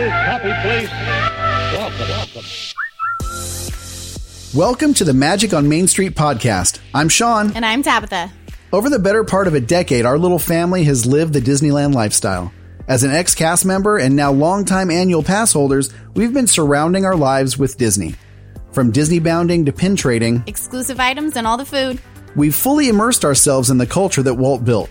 this happy place, welcome, welcome. Welcome to the Magic on Main Street podcast. I'm Sean. And I'm Tabitha. Over the better part of a decade, our little family has lived the Disneyland lifestyle. As an ex cast member and now longtime annual pass holders, we've been surrounding our lives with Disney. From Disney bounding to pin trading, Exclusive items and all the food. we've fully immersed ourselves in the culture that Walt built.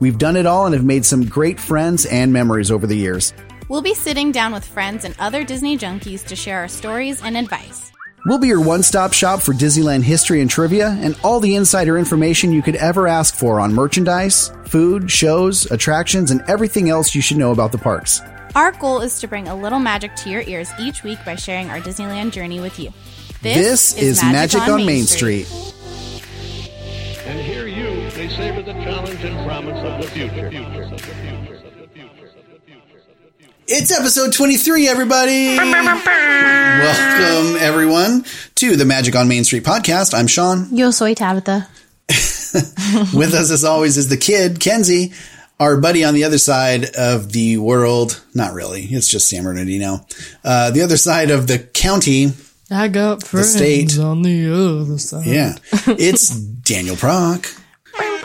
We've done it all and have made some great friends and memories over the years. We'll be sitting down with friends and other Disney junkies to share our stories and advice. We'll be your one stop shop for Disneyland history and trivia and all the insider information you could ever ask for on merchandise, food, shows, attractions, and everything else you should know about the parks. Our goal is to bring a little magic to your ears each week by sharing our Disneyland journey with you. This, is, Magic, on, Main Street. And here you may savor the challenge and promise of the future. It's episode 23, everybody! Welcome, everyone, to the Magic on Main Street podcast. I'm Sean. Yo soy Tabitha. With us, as always, is the kid, Kenzie, our buddy on the other side of the world. Not really, it's just San Bernardino. Uh, the other side of the county. I got friends state. on the other side. Yeah, it's Daniel Proc.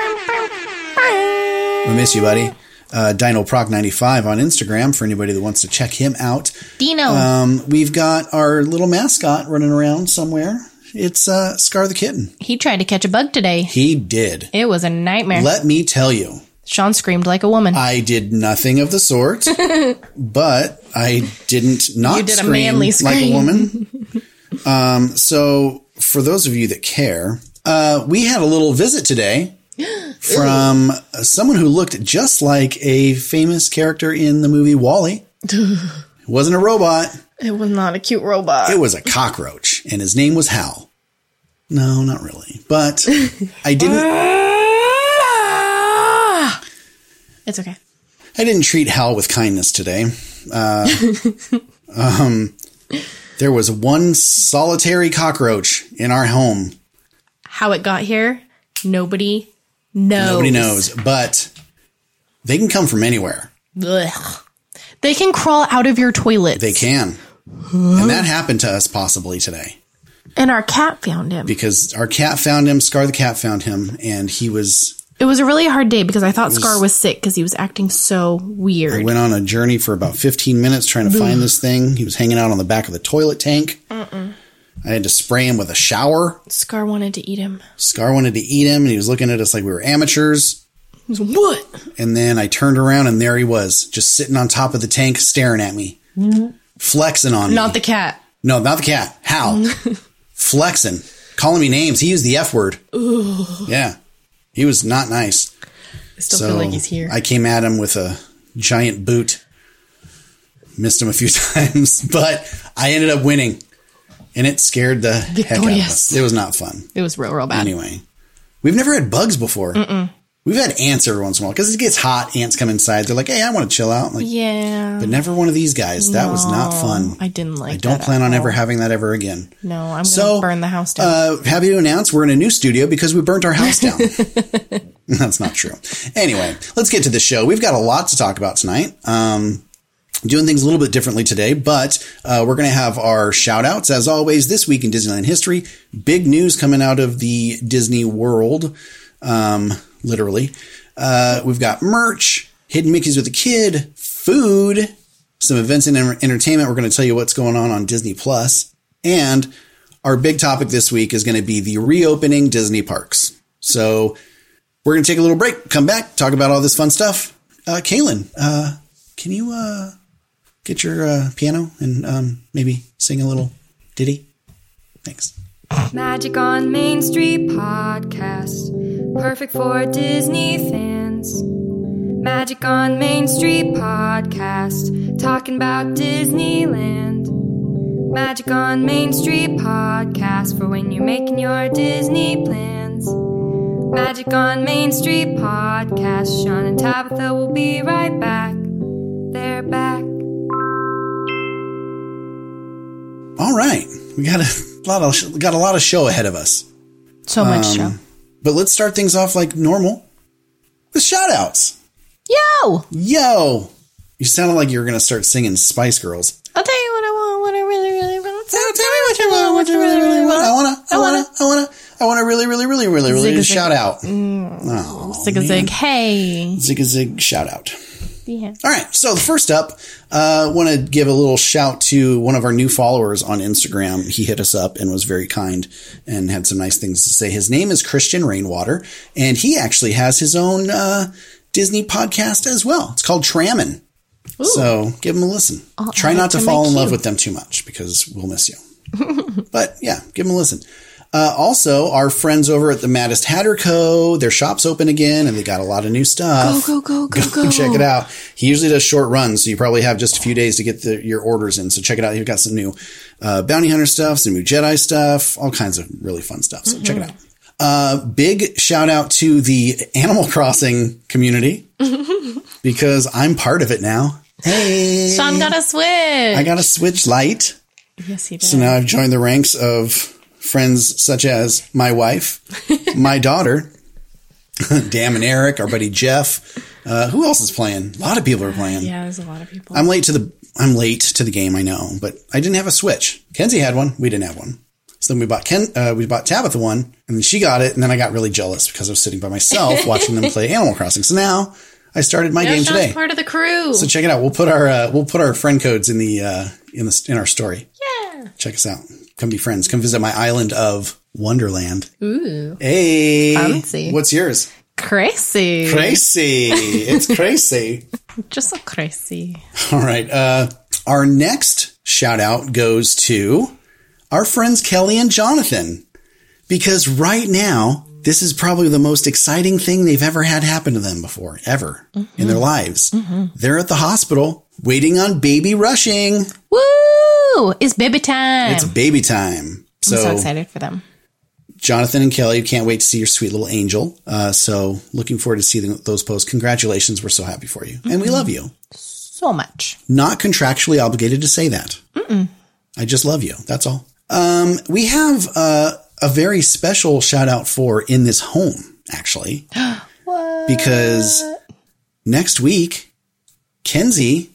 We miss you, buddy. Uh, Dino Proc 95 on Instagram for anybody that wants to check him out. Dino. Um, we've got our little mascot running around somewhere. It's uh, Scar the kitten. He tried to catch a bug today. He did. It was a nightmare. Let me tell you, Sean screamed like a woman. I did nothing of the sort, but I didn't not You did a scream like a woman. um, so for those of you that care, uh, we had a little visit today from someone who looked just like a famous character in the movie WALL-E. It wasn't a robot. it was not a cute robot. It was a cockroach, and his name was Hal. No, not really. But I didn't. it's okay. I didn't treat Hal with kindness today. Uh, um, there was one solitary cockroach in our home. How it got here, nobody knows. Nobody knows, but they can come from anywhere. Ugh. They can crawl out of your toilet. They can. And that happened to us possibly today And our cat found him. because our cat found him, Scar the cat found him, and he was It was a really hard day because I thought Scar was sick because he was acting so weird. I went on a journey for about 15 minutes trying to find this thing. He was hanging out on the back of the toilet tank. I had to spray him with a shower. Scar wanted to eat him. Scar wanted to eat him and he was looking at us like we were amateurs. He was, what? And then I turned around and there he was, just sitting on top of the tank staring at me. Flexing on me. Not the cat. No, not the cat. How? Flexing. Calling me names. He used the F word. Yeah. He was not nice. I still So feel like he's here. I came at him with a giant boot. Missed him a few times, but I ended up winning. And it scared the heck out of Victorious. us. It was not fun. it was real, real bad. Anyway, we've never had bugs before. We've had ants every once in a while because it gets hot. Ants come inside. They're like, "Hey, I want to chill out." I'm like, Yeah. but never one of these guys. That was not fun. I didn't like I don't plan on ever having that ever again. No, I'm going to So, burn the house down. Uh, happy to announce we're in a new studio because we burnt our house down. That's not true. Anyway, let's get to the show. We've got a lot to talk about tonight. Um, doing things a little bit differently today, but uh, we're going to have our shout outs as always this week in Disneyland history. Big news coming out of the Disney world, um, literally. Uh, we've got merch, hidden Mickey's with a kid, food, some events and entertainment. We're going to tell you what's going on on Disney Plus, and our big topic this week is going to be the reopening Disney parks. So we're going to take a little break, come back, talk about all this fun stuff. Uh, Kaylin, uh, can you uh, get your uh, piano and um, maybe sing a little ditty? Thanks. Magic on Main Street podcast. Perfect for Disney fans. Magic on Main Street podcast. Talking about Disneyland. Magic on Main Street podcast for when you're making your Disney plans. Magic on Main Street podcast. Sean and Tabitha will be right back. They're back. All right, we got a lot of got a lot of show ahead of us, so much um, show. but let's start things off like normal with shout outs. Yo! Yo, You sounded like you were going to start singing Spice Girls. I'll tell you what I want, what I really, really want. Tell me what you want, what you really, really want. I wanna, I wanna, I wanna, I wanna really, really, really, really, really Zig shout out. Mm. Oh, Zig a zig. Hey. zig a zig shout out. Yeah. All right. So first up, uh, want to give a little shout to one of our new followers on Instagram. He hit us up and was very kind and had some nice things to say. His name is Christian Rainwater, and he actually has his own uh, Disney podcast as well. It's called Trammin'. So give him a listen. I'll Try not to to fall in love with them too much because we'll miss you. but yeah, give him a listen. Uh, also, our friends over at the Maddest Hatter Co. Their shop's open again, and they got a lot of new stuff. Go, go, go, go, go. check it out. He usually does short runs, so you probably have just a few days to get the, your orders in. So check it out. He's got some new uh, bounty hunter stuff, some new Jedi stuff, all kinds of really fun stuff. So check it out. Uh, big shout out to the Animal Crossing community because I'm part of it now. Hey, Sean got a switch. I got a Switch light. yes, he did. So now I've joined the ranks of friends such as my wife, my daughter, Dan and Eric, our buddy Jeff. Uh, who else is playing? A lot of people are playing. yeah, there's a lot of people. I'm late to the I'm late to the game, I know, but I didn't have a Switch. Kenzie had one, we didn't have one. So then we bought Ken uh, we bought Tabitha one, and then she got it, and then I got really jealous because I was sitting by myself watching them play Animal Crossing. So now I started my game Sean's today. part of the crew. So check it out. We'll put our uh, we'll put our friend codes in the uh, in the in our story. yeah. Check us out. Come be friends. Come visit my island of Wonderland. Ooh. Hey, Fancy. What's yours? Crazy. Crazy. it's crazy. Just so crazy. All right. Uh, our next shout out goes to our friends Kelly and Jonathan because right now this is probably the most exciting thing they've ever had happen to them before, ever in their lives. They're at the hospital waiting on baby rushing. Woo! It's baby time. It's baby time. I'm so excited for them. Jonathan and Kelly you can't wait to see your sweet little angel. Uh, so looking forward to seeing those posts. Congratulations. We're so happy for you. And we love you. So much. Not contractually obligated to say that. I just love you. That's all. Um, we have uh, a very special shout out for in this home, actually, because next week, Kenzie,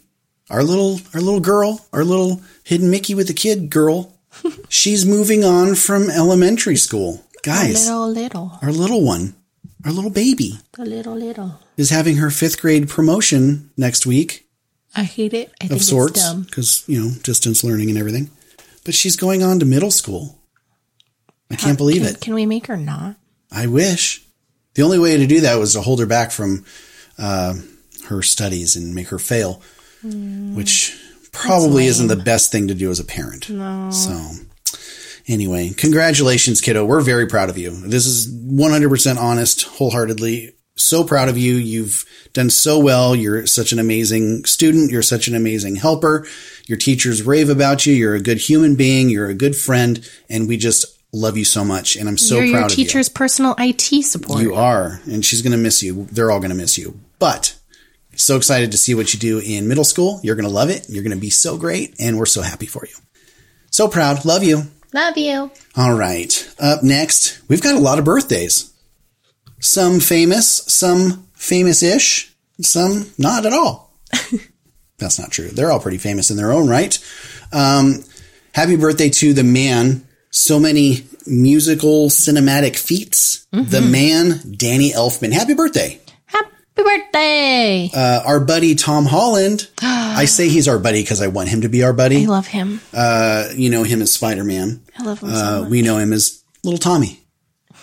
our little our little girl, our little hidden Mickey with the kid girl, she's moving on from elementary school. Guys, our Little, little. our little one, our little baby, The little, little. is having her fifth grade promotion next week I hate it. I think of sorts because you know distance learning and everything. But she's going on to middle school. I can't believe Can, it. can we make her not? I wish. The only way to do that was to hold her back from uh, her studies and make her fail, Hmm. which probably isn't the best thing to do as a parent. No. So, anyway, congratulations, kiddo. We're very proud of you. This is 100% honest, wholeheartedly. So proud of you. You've done so well. You're such an amazing student. You're such an amazing helper. Your teachers rave about you. You're a good human being. You're a good friend. And we just love you so much. And I'm so You're proud your of you. teacher's personal IT support. You are, and she's going to miss you. They're all going to miss you. But so excited to see what you do in middle school. You're going to love it. You're going to be so great, and we're so happy for you. So proud. Love you. Love you. All right. Up next, we've got a lot of birthdays. Some famous, some famous ish, some not at all. That's not true. They're all pretty famous in their own right. Um, happy birthday to the man. So many musical cinematic feats. The man, Danny Elfman. Happy birthday. Happy birthday. Uh, our buddy, Tom Holland. I say he's our buddy because I want him to be our buddy. I love him. Uh, you know him as Spider Man. I love him so Uh, much. we know him as Little Tommy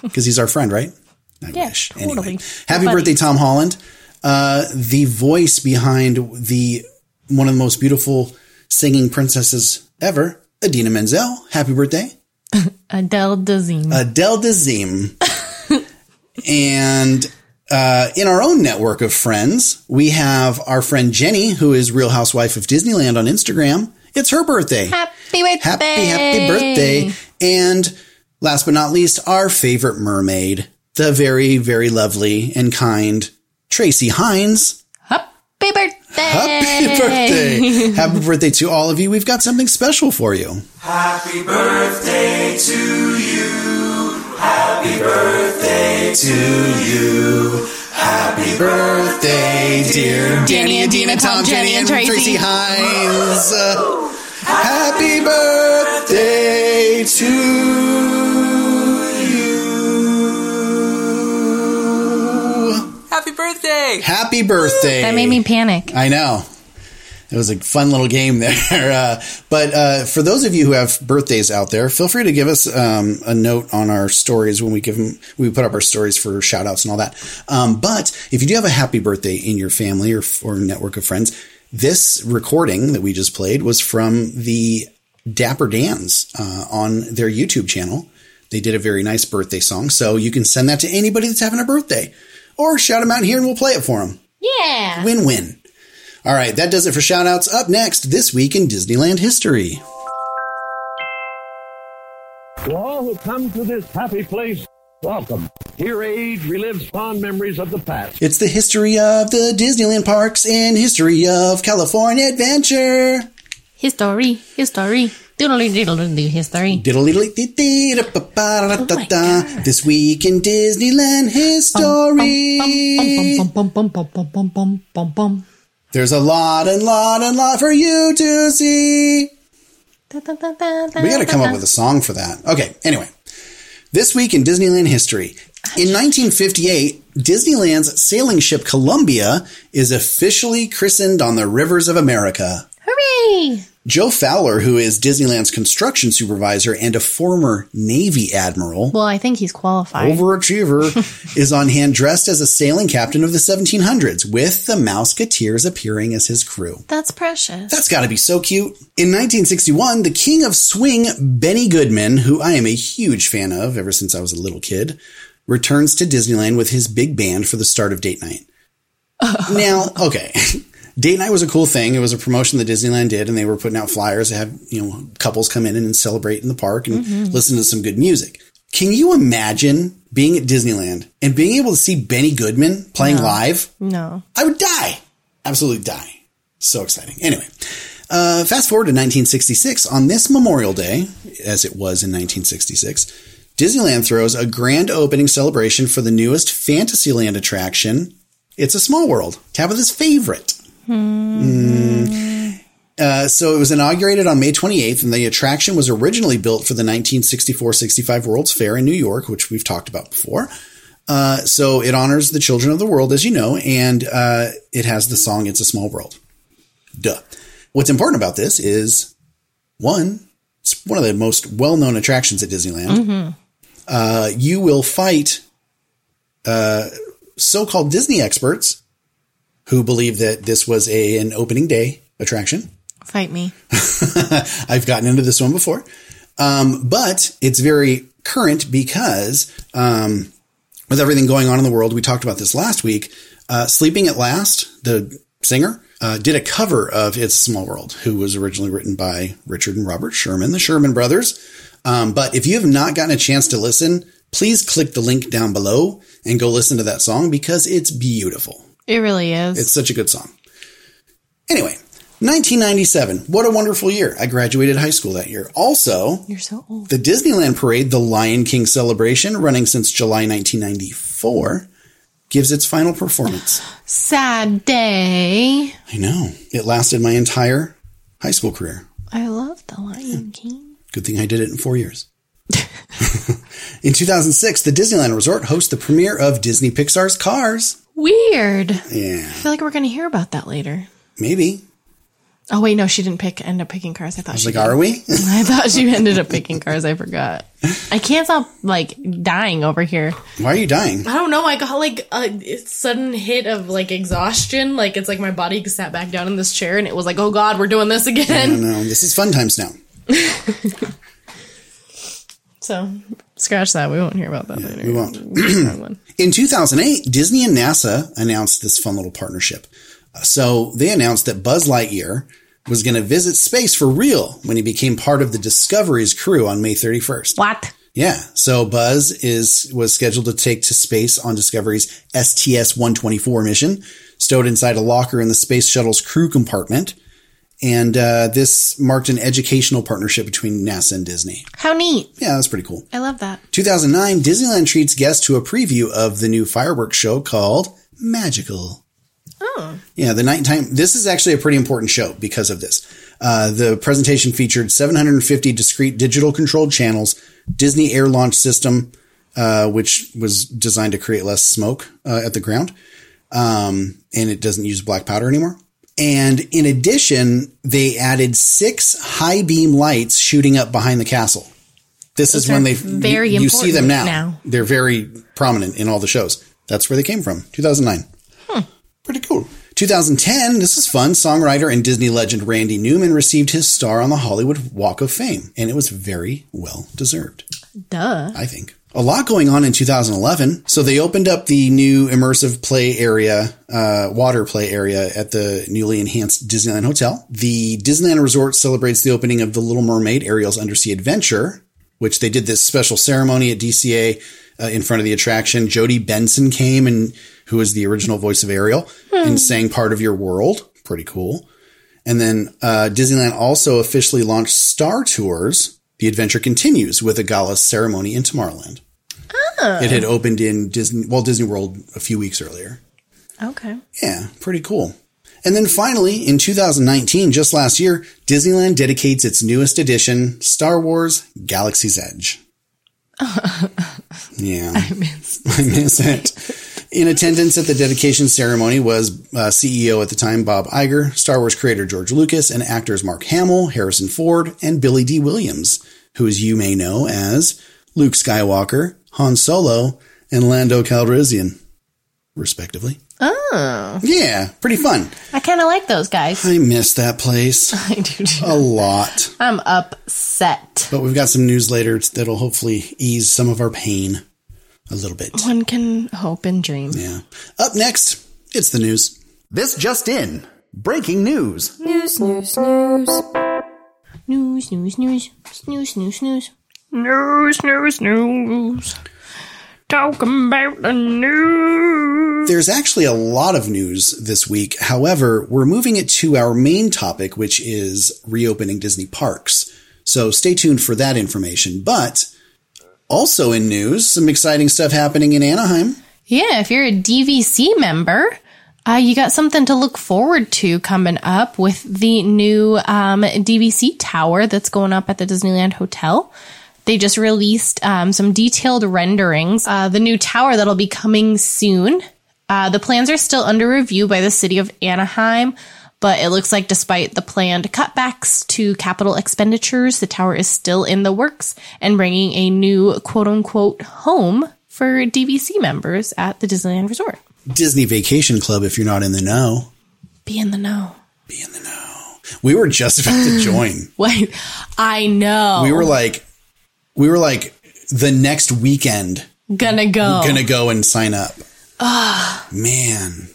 because he's our friend, right? I Yeah, wish. totally. Anyway, happy birthday. Tom Holland. Uh, the voice behind the one of the most beautiful singing princesses ever, Idina Menzel. Happy birthday, Adele Dazeem. Adele Dazeem. and uh, in our own network of friends, we have our friend Jenny, who is Real Housewife of Disneyland on Instagram. It's her birthday. happy birthday. Happy, happy birthday. And last but not least, our favorite mermaid, the very, very lovely and kind Tracy Hines. Happy birthday. Happy birthday. happy birthday to all of you. We've got something special for you. Happy birthday to you. Happy birthday to you. Happy birthday, dear Danny and Dina, Tom, Jenny, and Tracy Hines. Uh, happy birthday to you. Happy birthday! Happy birthday. That made me panic. I know. It was a fun little game there. Uh, but uh, for those of you who have birthdays out there, feel free to give us um, a note on our stories when we give them, we put up our stories for shout outs and all that. Um, but if you do have a happy birthday in your family or, or network of friends, this recording that we just played was from the Dapper Dans uh, on their YouTube channel. They did a very nice birthday song. So you can send that to anybody that's having a birthday or shout them out here and we'll play it for them. Yeah. Win win. All right, that does it for shout outs. Up next, this week in Disneyland history. To all who come to this happy place, welcome. Here age relives fond memories of the past. It's the history of the Disneyland parks and history of California adventure. History. History. Doodle doodle doodle history. Diddle-diddle-dee-dee-da-ba-ba-da-da-da. This week in Disneyland history. There's a lot and lot and lot for you to see. We got to come up with a song for that. Okay, anyway. This week in Disneyland history. In 1958, Disneyland's sailing ship Columbia is officially christened on the rivers of America. Hooray! Joe Fowler, who is Disneyland's construction supervisor and a former Navy admiral, Well, I think he's qualified. overachiever, is on hand dressed as a sailing captain of the 1700s, with the Mouseketeers appearing as his crew. That's precious. That's got to be so cute. In 1961, the king of swing, Benny Goodman, who I am a huge fan of ever since I was a little kid, returns to Disneyland with his big band for the start of date night. now, okay. Date night was a cool thing. It was a promotion that Disneyland did, and they were putting out flyers to have, you know, couples come in and celebrate in the park and listen to some good music. Can you imagine being at Disneyland and being able to see Benny Goodman playing live? no. I would die. Absolutely die. So exciting. Anyway, uh, fast forward to 1966. On this Memorial Day, as it was in 1966, Disneyland throws a grand opening celebration for the newest Fantasyland attraction. It's a Small World, Tabitha's favorite. Mm. Uh, so it was inaugurated on May 28th, and the attraction was originally built for the 1964-65 World's Fair in New York, which we've talked about before. Uh, so it honors the children of the world, as you know, and uh, it has the song "It's a Small World." Duh. What's important about this is one, it's one of the most well-known attractions at Disneyland. Uh, you will fight uh, so-called Disney experts who believe that this was a an opening day attraction. Fight me. I've gotten into this one before. Um, but it's very current because um, with everything going on in the world, we talked about this last week. Uh, Sleeping at Last, the singer, uh, did a cover of It's Small World, who was originally written by Richard and Robert Sherman, the Sherman brothers. Um, but if you have not gotten a chance to listen, please click the link down below and go listen to that song because it's beautiful. It really is. It's such a good song. Anyway, 1997. What a wonderful year. I graduated high school that year. Also, You're so old. the Disneyland Parade, the Lion King celebration, running since July 1994, gives its final performance. Sad day. I know. It lasted my entire high school career. I love the Lion King. Good thing I did it in four years. in 2006, the Disneyland Resort hosts the premiere of Disney Pixar's Cars. Weird. Yeah. I feel like we're going to hear about that later. maybe. Oh wait, no, she didn't pick end up picking cars. I thought I was she like, did. are we? I thought she ended up picking cars. I forgot. I can't stop like dying over here. Why are you dying? I don't know. I got like a sudden hit of like exhaustion. Like it's like my body sat back down in this chair and it was like, oh god, we're doing this again. don't know. This is fun times now. So scratch that. We won't hear about that later. We won't. In 2008, Disney and NASA announced this fun little partnership. Uh, So they announced that Buzz Lightyear was going to visit space for real when he became part of the Discovery's crew on May 31st. What? Yeah. So Buzz is was scheduled to take to space on Discovery's STS-124 mission, stowed inside a locker in the space shuttle's crew compartment. And uh, this marked an educational partnership between NASA and Disney. How neat. Yeah, that's pretty cool. I love that. 2009, Disneyland treats guests to a preview of the new fireworks show called magical. Oh. Yeah, the nighttime. This is actually a pretty important show because of this. Uh, the presentation featured 750 discrete digital controlled channels, Disney Air Launch System, uh, which was designed to create less smoke uh, at the ground. Um, and it doesn't use black powder anymore. And in addition, they added six high beam lights shooting up behind the castle. This is when they very you, you see them now. now. They're very prominent in all the shows. That's where they came from. 2009. Hmm. Pretty cool. 2010, this is fun. Songwriter and Disney legend Randy Newman received his star on the Hollywood Walk of Fame, and it was very well deserved. Duh. I think. A lot going on in 2011. So they opened up the new immersive play area, uh, water play area at the newly enhanced Disneyland Hotel. The Disneyland Resort celebrates the opening of the Little Mermaid Ariel's Undersea Adventure, which they did this special ceremony at DCA uh, in front of the attraction. Jodi Benson came and who was the original voice of Ariel and sang part of your world. Pretty cool. And then uh, Disneyland also officially launched Star Tours. The adventure continues with a gala ceremony in Tomorrowland. Ah. It had opened in Disney, Walt Disney World a few weeks earlier. Okay. Yeah, pretty cool. And then finally, in 2019, just last year, Disneyland dedicates its newest edition, Star Wars Galaxy's Edge. yeah. I miss, I miss it. In attendance at the dedication ceremony was uh, CEO at the time, Bob Iger, Star Wars creator George Lucas, and actors Mark Hamill, Harrison Ford, and Billy Dee Williams, who, as you may know, as Luke Skywalker, Han Solo, and Lando Calrissian, respectively. Oh. Yeah, pretty fun. I kind of like those guys. I miss that place I do too. a lot. I'm upset. But we've got some news later that'll hopefully ease some of our pain a little bit. One can hope and dream. Yeah. Up next, it's the news. This just in. Breaking news. News, news, news. News, news, news, news, news, news. News, news, news. Talking about the news. There's actually a lot of news this week. However, we're moving it to our main topic, which is reopening Disney parks. So stay tuned for that information. But also in news, some exciting stuff happening in Anaheim. Yeah, if you're a DVC member, uh, you got something to look forward to coming up with the new um, DVC tower that's going up at the Disneyland Hotel. They just released um, some detailed renderings. Uh, the new tower that'll be coming soon. Uh, the plans are still under review by the city of Anaheim, but it looks like despite the planned cutbacks to capital expenditures, the tower is still in the works and bringing a new quote unquote home for DVC members at the Disneyland Resort. Disney Vacation Club, if you're not in the know. Be in the know. Be in the know. We were just about to join. Wait, I know. We were like, we were like the next weekend gonna go. gonna go and sign up. Oh, man,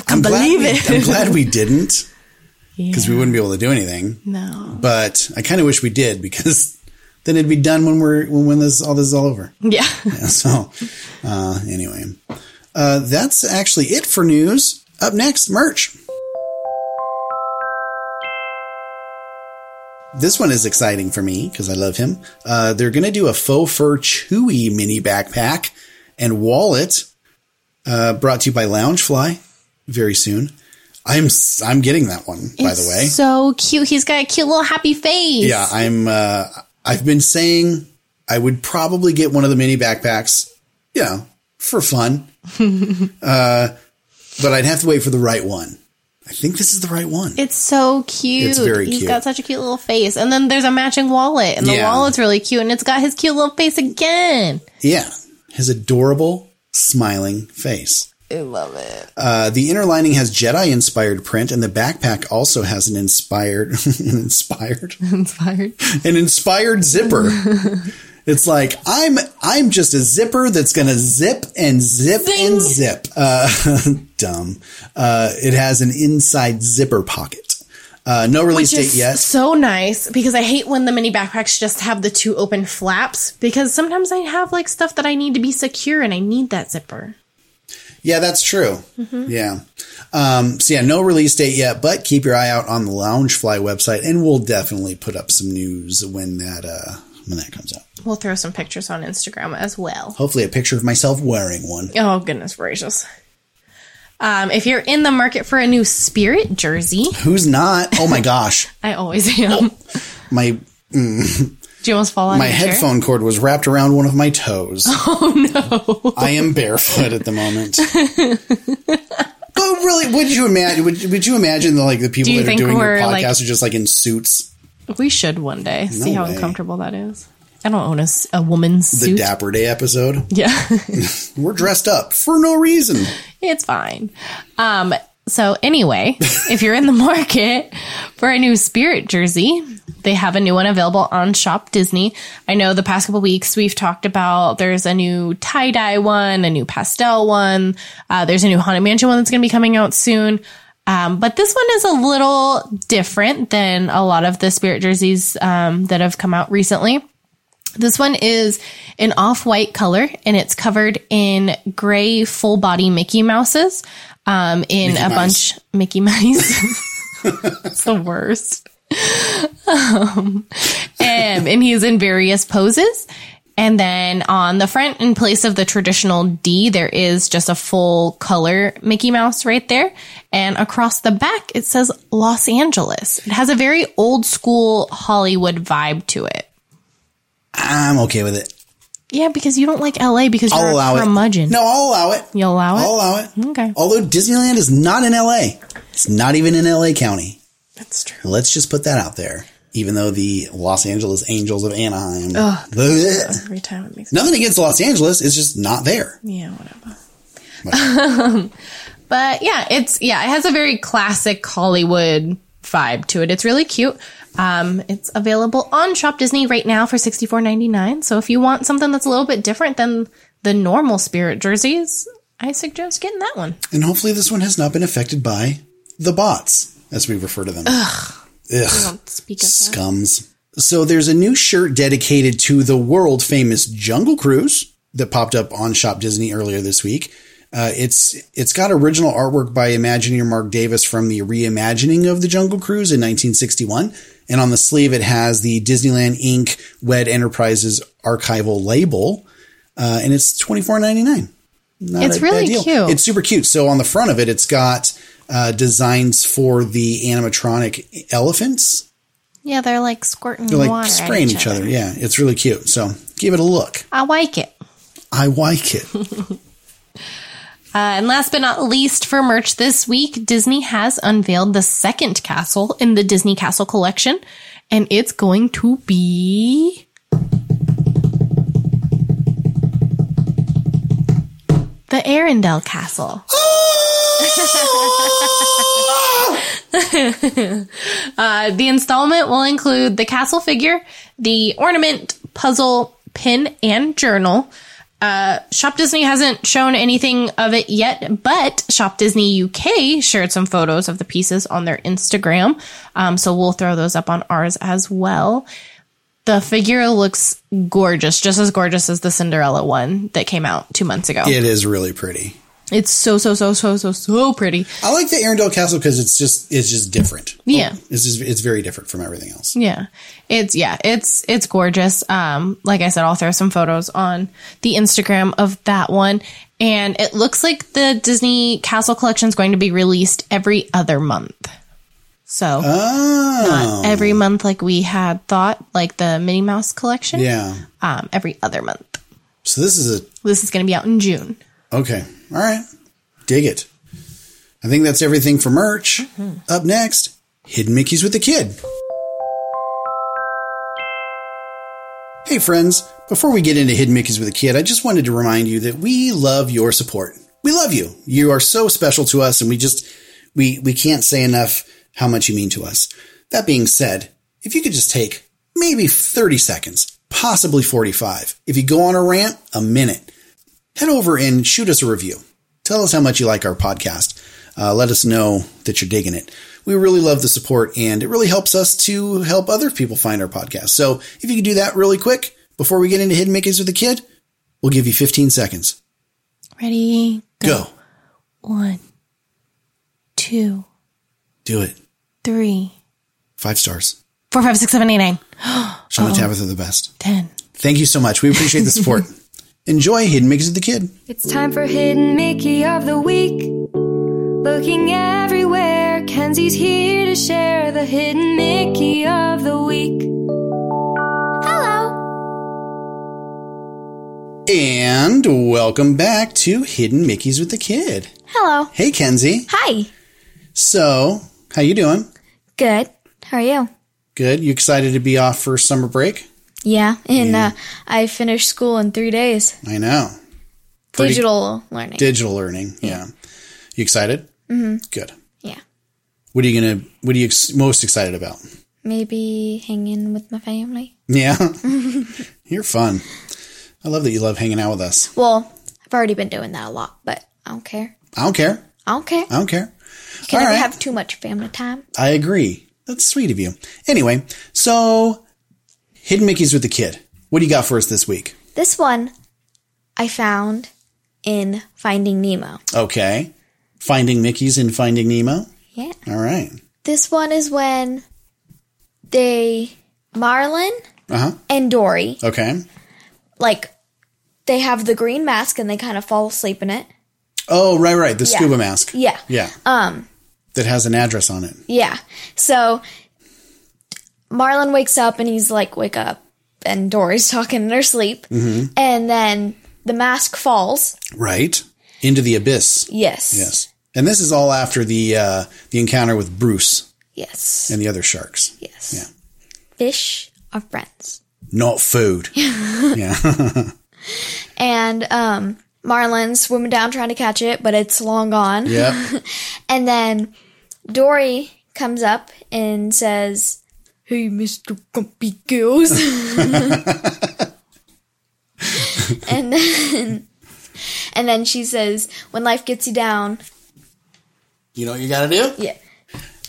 I can't believe we, it. I'm glad we didn't because we wouldn't be able to do anything. no. But I kind of wish we did because then it'd be done when we're when, when this all this is all over. Yeah. Yeah, so uh, anyway, uh, that's actually it for news. Up next, merch. This one is exciting for me because I love him. Uh, they're going to do a faux fur Chewy mini backpack and wallet uh, brought to you by Loungefly very soon. I'm I'm getting that one by the way. So cute. He's got a cute little happy face. Yeah, I'm. Uh, I've been saying I would probably get one of the mini backpacks. You know, for fun. uh, but I'd have to wait for the right one. I think this is the right one. It's so cute. It's very He's cute. got such a cute little face. And then there's a matching wallet, and the Yeah. wallet's really cute, and it's got his cute little face again. yeah, his adorable smiling face. I love it. Uh, the inner lining has Jedi inspired print, and the backpack also has an inspired, an inspired, Inspired. an inspired zipper. It's like I'm I'm just a zipper that's gonna zip and zip and zip. Uh, dumb. Uh, it has an inside zipper pocket. Uh, no release Which date yet. so nice because I hate when the mini backpacks just have the two open flaps because sometimes I have like stuff that I need to be secure and I need that zipper. Yeah, that's true. Mm-hmm. Yeah. Um, so yeah, no release date yet, but keep your eye out on the Loungefly website, and we'll definitely put up some news when that uh, when that comes out. We'll throw some pictures on Instagram as well. Hopefully, a picture of myself wearing one. Oh, goodness gracious. Um, if you're in the market for a new Spirit jersey, Who's not? Oh my gosh. I always am. My Do you almost fall out my your chair? headphone cord was wrapped around one of my toes. Oh no. I am barefoot at the moment. but really, would you imagine would, would you imagine the, like the people Do that are doing your podcast like- are just like in suits? We should one day see how way. uncomfortable that is. I don't own a, a woman's The suit. Dapper Day episode. yeah, We're dressed up for no reason. it's fine. Um, so anyway, if you're in the market for a new Spirit jersey, they have a new one available on Shop Disney. I know the past couple weeks we've talked about there's a new tie dye one, a new pastel one. Uh, there's a new Haunted Mansion one that's going to be coming out soon. Um, but this one is a little different than a lot of the Spirit jerseys um, that have come out recently. This one is an off-white color and it's covered in gray full body Mickey Mouses. Um, in Mickey a Mouse. bunch Mickey Mouse. it's the worst. Um, and, and he's in various poses. And then on the front, in place of the traditional D, there is just a full color Mickey Mouse right there. And across the back, it says Los Angeles. It has a very old school Hollywood vibe to it. I'm okay with it. Yeah, because you don't like LA because you're I'll allow a it. No, I'll allow it. You'll allow it? I'll allow it. Okay. Although Disneyland is not in LA. It's not even in LA County. That's true. Let's just put that out there. Even though the Los Angeles Angels of Anaheim. Bleh. Every time it makes Nothing against Los Angeles, it's just not there. Yeah, whatever. but yeah, it's yeah, it has a very classic Hollywood vibe to it. It's really cute. Um, it's available on Shop Disney right now for sixty four ninety nine. So if you want something that's a little bit different than the normal Spirit jerseys, I suggest getting that one. And hopefully this one has not been affected by the bots, as we refer to them. Ugh. Don't speak of that. Scums. So there's a new shirt dedicated to the world famous Jungle Cruise that popped up on Shop Disney earlier this week. Uh, it's it's got original artwork by Imagineer Marc Davis from the reimagining of the Jungle Cruise in 1961, and on the sleeve it has the Disneyland Inc. Wed Enterprises archival label, uh, and it's twenty four ninety nine. Not It's a really cute. It's super cute. So on the front of it, it's got uh, designs for the animatronic elephants. Yeah, they're like squirting They're like spraying each other. Yeah, it's really cute. So give it a look. I like it. I like it. Uh, and last but not least, for merch this week, Disney has unveiled the second castle in the Disney Castle collection, and it's going to be. The Arendelle Castle. uh, the installment will include the castle figure, the ornament, puzzle, pin, and journal. Uh, Shop Disney hasn't shown anything of it yet, but Shop Disney UK shared some photos of the pieces on their Instagram. Um, so we'll throw those up on ours as well. The figure looks gorgeous, just as gorgeous as the Cinderella one that came out two months ago. it is really pretty. It's so, so, so, so, so, so pretty. I like the Arendelle Castle because it's just it's just different. Yeah. It's just it's very different from everything else. Yeah. It's yeah, it's it's gorgeous. Um like I said I'll throw some photos on the Instagram of that one and it looks like the Disney Castle collection is going to be released every other month. So Oh, not every month like we had thought like the Minnie Mouse collection. yeah. Um every other month. So this is a This is going to be out in June. okay. All right, dig it. I think that's everything for merch. Mm-hmm. Up next, Hidden Mickey's with the Kid. Hey friends, before we get into Hidden Mickey's with the Kid, I just wanted to remind you that we love your support. We love you. You are so special to us and we just we we can't say enough how much you mean to us. That being said, if you could just take maybe 30 seconds, possibly 45. If you go on a rant, a minute. Head over and shoot us a review. Tell us how much you like our podcast. Uh, let us know that you're digging it. We really love the support and it really helps us to help other people find our podcast. So if you could do that really quick before we get into Hidden Mickey's with a Kid, we'll give you 15 seconds. Ready? Go. One, two, Do it. three, Five stars. four, five, six, seven, eight, nine, Sean and Tabitha the best. ten. Thank you so much. We appreciate the support. Enjoy Hidden Mickey's with the Kid. It's time for Hidden Mickey of the Week. Looking everywhere, Kenzie's here to share the hidden Mickey of the week. Hello. And welcome back to Hidden Mickeys with the Kid. Hello. Hey, Kenzie. Hi. So, how you doing? Good. How are you? Good. You excited to be off for summer break? Yeah, and uh, I finished school in three days. I know. Pretty- Digital learning. Digital learning. Yeah. You excited? Mm-hmm. Good. yeah. What are you gonna? What are you ex- most excited about? Maybe hanging with my family. Yeah, you're fun. I love that you love hanging out with us. Well, I've already been doing that a lot, but I don't care. I don't care. I don't care. I don't care. You can All never right. have too much family time. I agree. That's sweet of you. Anyway, so hidden Mickey's with the kid. What do you got for us this week? This one I found in Finding Nemo. Okay, Finding Mickey's in Finding Nemo. Yeah. All right. This one is when they, Marlin Uh huh. and Dory, Okay. like, they have the green mask and they kind of fall asleep in it. Oh, right, right. The Yeah. scuba mask. Yeah. Yeah. Um, That has an address on it. Yeah. So Marlin wakes up and he's like, wake up. And Dory's talking in her sleep. Mm-hmm. And then the mask falls. Right. Into the abyss. Yes. Yes. And this is all after the uh, the encounter with Bruce Yes. and the other sharks. Yes. Yeah. Fish are friends. Not food. yeah. And um, Marlin's swimming down trying to catch it, but it's long gone. yep. And then Dory comes up and says, Hey, Mr. Grumpy Gills. and then and then she says, When life gets you down, You know what you got to do? yeah.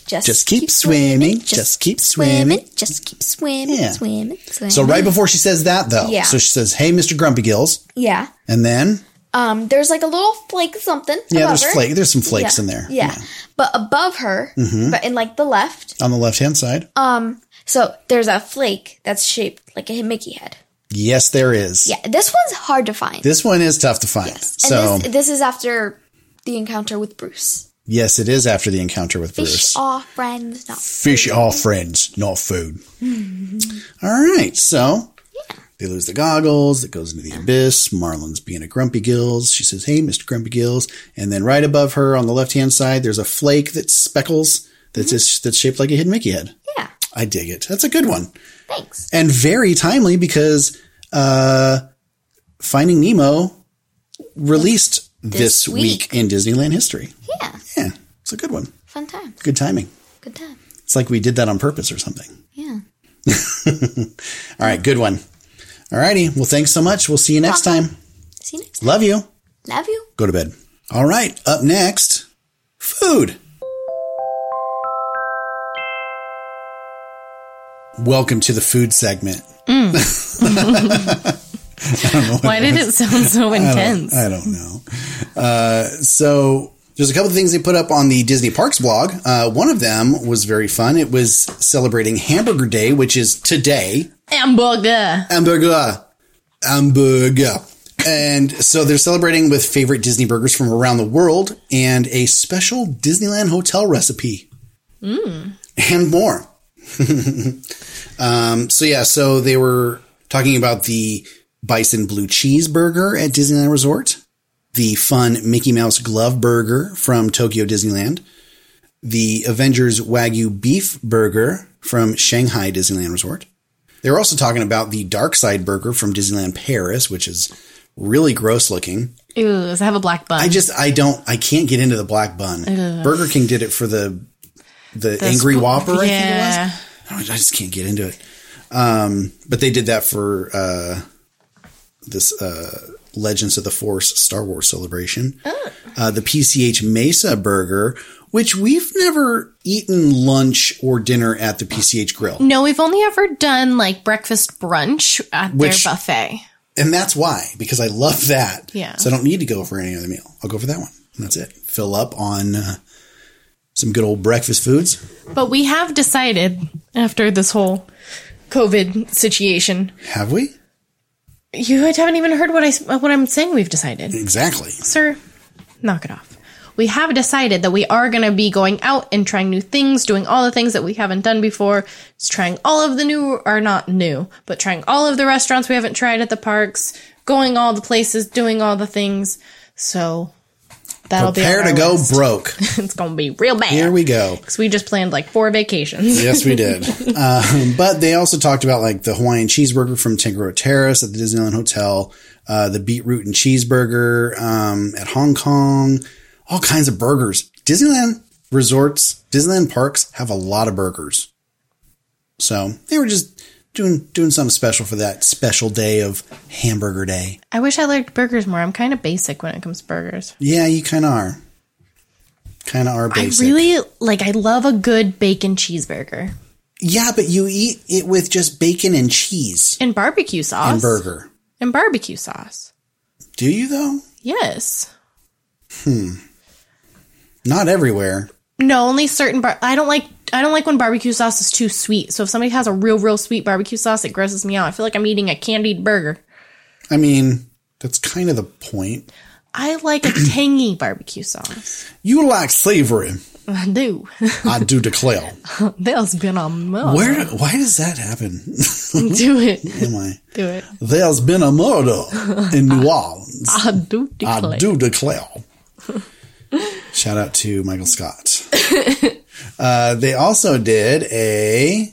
Just, Just keep swimming, just keep swimming. Just keep swimming. Yeah. Swimming. Swimming. So right before she says that, though, Yeah. so she says, "Hey, Mr. Grumpy Gills," Yeah. and then Um, there's like a little flake something. yeah, above there's her. flake. There's some flakes Yeah. in there. Yeah. But above her, but in like the left, On the left hand side. um, so there's a flake that's shaped like a Mickey head. yes, there is. Yeah, this one's hard to find. This one is tough to find. And So this, this is after the encounter with Bruce. yes, it is after the encounter with Bruce. Fish Bruce. are friends, not Fish are friends, not food. All right, so they lose the goggles. It goes into the abyss. Marlin's being a grumpy gills. She says, "Hey, Mister Grumpy Gills," and then right above her on the left hand side, there's a flake that speckles that's mm-hmm. just- that's shaped like a hidden Mickey head. Yeah, I dig it. That's a good one thanks. and very timely because uh, Finding Nemo released this, This week. week. in Disneyland history. Yeah, Yeah, it's a good one. fun time. Good timing. Good time. It's like we did that on purpose or something. Yeah. All right, good one. All righty. Well, thanks so much. We'll see you next time. See you next time. Love you. Love you. Go to bed. All right. Up next, food. Welcome to the food segment. Why did it sound so intense? I don't know. Uh, so there's a couple of things they put up on the Disney Parks blog. Uh, one of them was very fun. It was celebrating Hamburger Day, which is today. Hamburger. Hamburger. Hamburger. And so they're celebrating with favorite Disney burgers from around the world and a special Disneyland hotel recipe. And more. um, so yeah, so they were talking about the bison blue cheeseburger at Disneyland Resort, the fun Mickey Mouse glove burger from Tokyo Disneyland, the Avengers Wagyu beef burger from Shanghai Disneyland Resort. They were also talking about the Dark Side burger from Disneyland Paris, which is really gross looking. Ooh, does it have a black bun? I just I don't I can't get into the black bun. Burger King did it for the the, Angry squ- Whopper, I yeah. think it was. I just can't get into it. Um, but they did that for uh, this uh, Legends of the Force Star Wars celebration. Uh, the PCH Mesa burger, which we've never eaten lunch or dinner at the PCH Grill. no, we've only ever done like breakfast brunch at Which- their buffet. And that's why, because I love that. Yeah. So I don't need to go for any other meal. I'll go for that one. That's it. Fill up on uh, some good old breakfast foods. But we have decided after this whole COVID situation, Have we? you haven't even heard what I what I'm saying. We've decided, Exactly. sir. Knock it off. we have decided that we are going to be going out and trying new things, doing all the things that we haven't done before. Just trying all of the new, or not new, but trying all of the restaurants we haven't tried at the parks, going all the places, doing all the things. So that'll Prepare be to go list. broke. it's going to be real bad. Here we go. Because we just planned like four vacations. Yes, we did. um, but they also talked about like the Hawaiian cheeseburger from Tangaroa Terrace at the Disneyland Hotel, uh, the beetroot and cheeseburger um, at Hong Kong, all kinds of burgers. Disneyland resorts, Disneyland parks have a lot of burgers. So they were just doing doing something special for that special day of Hamburger Day. I wish I liked burgers more. I'm kind of basic when it comes to burgers. Yeah, you kind of are. Kind of are basic. I really like. I love a good bacon cheeseburger yeah, but you eat it with just bacon and cheese and barbecue sauce and burger. and barbecue sauce. Do you though? Yes. Hmm. Not everywhere. No, only certain. Bar- I don't like. I don't like when barbecue sauce is too sweet. So if somebody has a real, real sweet barbecue sauce, it grosses me out. I feel like I'm eating a candied burger. I mean, that's kind of the point. I like a tangy barbecue sauce. You like savory. I do. I do declare. There's been a murder. Where? Why does that happen? Do it. Am I? Do it. There's been a murder in New Orleans. I do declare. I do declare. Shout out to Michael Scott. uh, they also did a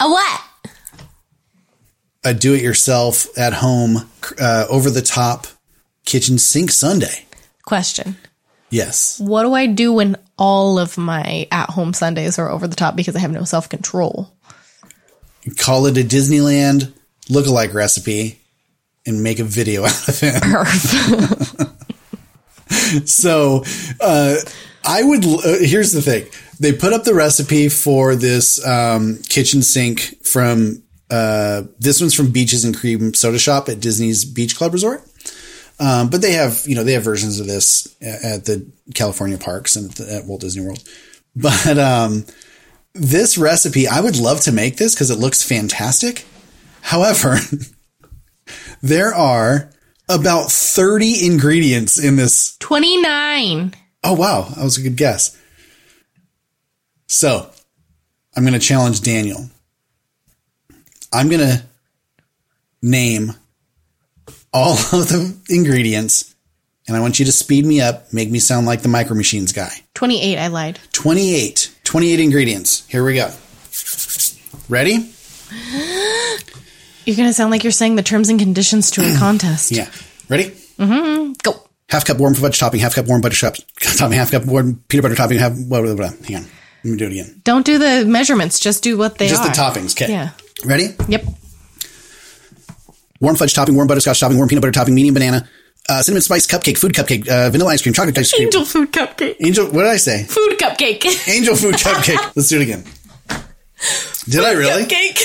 A what? a do-it-yourself at home uh, over the top kitchen sink Sunday. Question. Yes. What do I do when all of my at home Sundays are over the top because I have no self control? Call it a Disneyland look-alike recipe and make a video out of it. so, uh, I would, uh, here's the thing. They put up the recipe for this, um, kitchen sink from, uh, this one's from Beaches and Cream Soda Shop at Disney's Beach Club Resort. Um, but they have, you know, they have versions of this at the California parks and at, the, at Walt Disney World. But, um, this recipe, I would love to make this because it looks fantastic. However, there are about 30 ingredients in this 29. Oh, wow. That was a good guess. So I'm going to challenge Daniel. I'm going to name all of the ingredients and I want you to speed me up, make me sound like the Micro Machines guy. 28, I lied. 28. 28 ingredients. Here we go. Ready? You're going to sound like you're saying the terms and conditions to a contest. Yeah. Ready? Mm-hmm. Go. Half cup warm fudge topping, half cup warm butter shop, topping, half cup warm peanut butter topping, half, blah, blah, blah. Hang on. Let me do it again. Don't do the measurements, just do what they are. Just are. the toppings. Okay. Yeah. Ready? Yep. warm fudge topping, warm butterscotch topping, warm peanut butter topping, medium banana, uh, cinnamon spice cupcake, food cupcake, uh, vanilla ice cream, chocolate ice cream. Angel food cupcake. Angel, what did I say? Food cupcake. Angel food cupcake. Let's do it again. Did I really? Cake.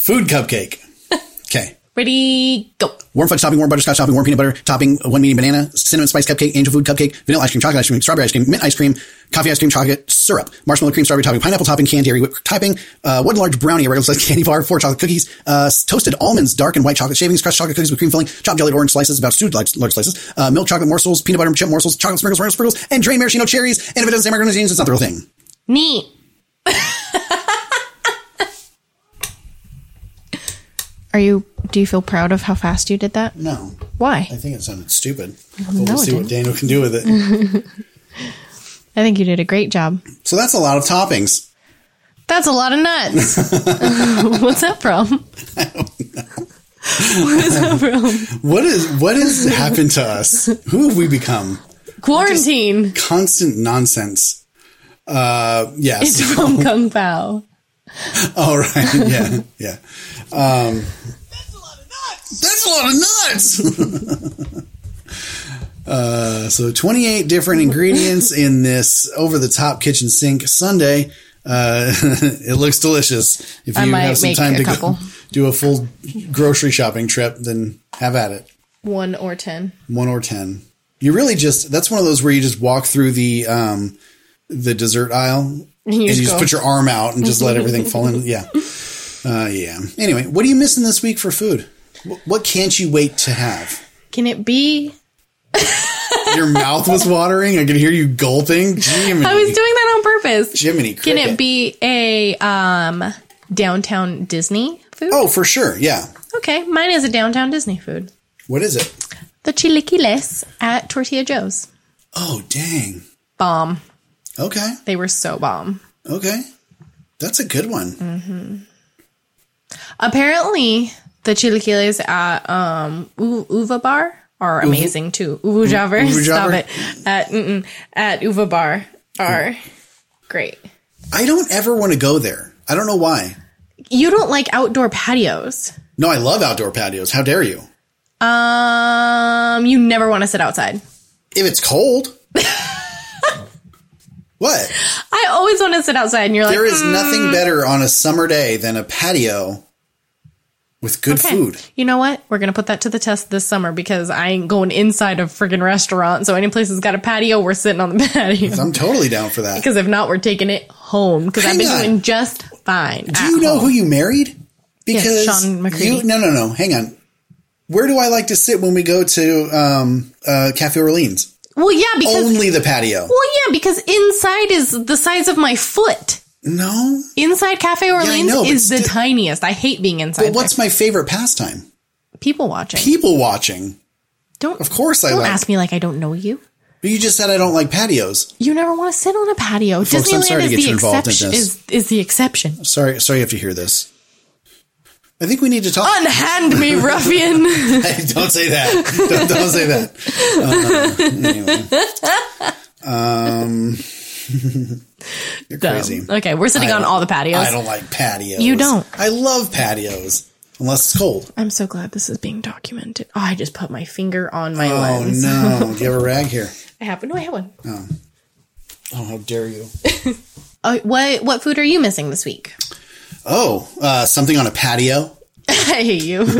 Food cupcake. Okay. Ready, go. Warm fudge topping, warm butterscotch topping, warm peanut butter topping, one medium banana, cinnamon spice cupcake, angel food cupcake, vanilla ice cream, chocolate ice cream, strawberry ice cream, mint ice cream, coffee ice cream, chocolate syrup, marshmallow cream, strawberry topping, pineapple topping, canned dairy whipped topping, uh, one large brownie, a regular size candy bar, four chocolate cookies, uh, toasted almonds, dark and white chocolate shavings, crushed chocolate cookies with cream filling, chopped jellied orange slices, about two large, large slices, uh, milk chocolate morsels, peanut butter chip morsels, chocolate sprinkles, rainbow sprinkles, and drained maraschino cherries. And if it doesn't say micronesia, it's not the real thing. Neat. Are you, do you feel proud of how fast you did that? No, Why? I think it sounded stupid. But no, we'll see what. Daniel can do with it. I think you did a great job. so that's a lot of toppings. That's a lot of nuts. What's that from? I don't know. What is that from? What is what has happened to us? Who have we become? Quarantine. Constant nonsense. Uh, yes. It's from Kung Pow. All right. Yeah. Yeah. Um, that's a lot of nuts. That's a lot of nuts. uh, so 28 different ingredients in this over the top kitchen sink Sunday. Uh, it looks delicious. If you have some time to couple. go do a full grocery shopping trip, then have at it. One or ten. One or 10. You really just, that's one of those where you just walk through the, um, the dessert aisle And and you you just just put your arm out and just let everything fall in. Yeah. Uh, yeah. Anyway, what are you missing this week for food? What can't you wait to have? Can it be Your mouth was watering. I could hear you gulping. Jiminy, I was doing that on purpose. Jiminy cricket. Can it be a um downtown Disney food? Oh, for sure. Yeah. Okay, mine is a downtown Disney food. What is it? The chilaquiles at Tortilla Joe's. Oh, dang. Bomb. Okay. They were so bomb. Okay. That's a good one. Mm. Apparently, the chilaquiles at um U- Uva Bar are amazing too. Uvu Jabber, Uvu stop it. At at Uva Bar are great. I don't ever want to go there. I don't know why. You don't like outdoor patios. No, I love outdoor patios. How dare you? Um, you never want to sit outside. If it's cold. What? I always want to sit outside, and you're like, There is "Mm, nothing better on a summer day than a patio with good okay." food. You know what? We're gonna put that to the test this summer because I ain't going inside a friggin' restaurant. So any place that's got a patio, we're sitting on the patio. I'm totally down for that. Because if not, we're taking it home. Because I've been on. doing just fine. Do you know who you married? Because Sean McCready. you no no no. Hang on. Where do I like to sit when we go to um, uh, Cafe Orleans? Well, yeah, because Only the patio. well, yeah, because inside is the size of my foot. No. Inside Cafe Orleans know, but is the tiniest. I hate being inside. But what's my favorite pastime? people watching? People watching. don't Of course I don't like. ask me like I don't know you. But you just said I don't like patios. You never want to sit on a patio. Folks, Disneyland is the you involved in exception. Is is the exception? Sorry, sorry you have to hear this. I think we need to talk. Unhand me, ruffian. hey, don't say that. Don't, don't say that. Uh, anyway. Um, you're crazy. Okay, we're sitting I on all the patios. I don't like patios. You don't. I love patios, unless it's cold. I'm so glad this is being documented. Oh, I just put my finger on my Oh lens. no! Do you have a rag here? I have no, I have one. Oh, how dare you! Oh, what what food are you missing this week? Oh, uh, something on a patio. I hate you.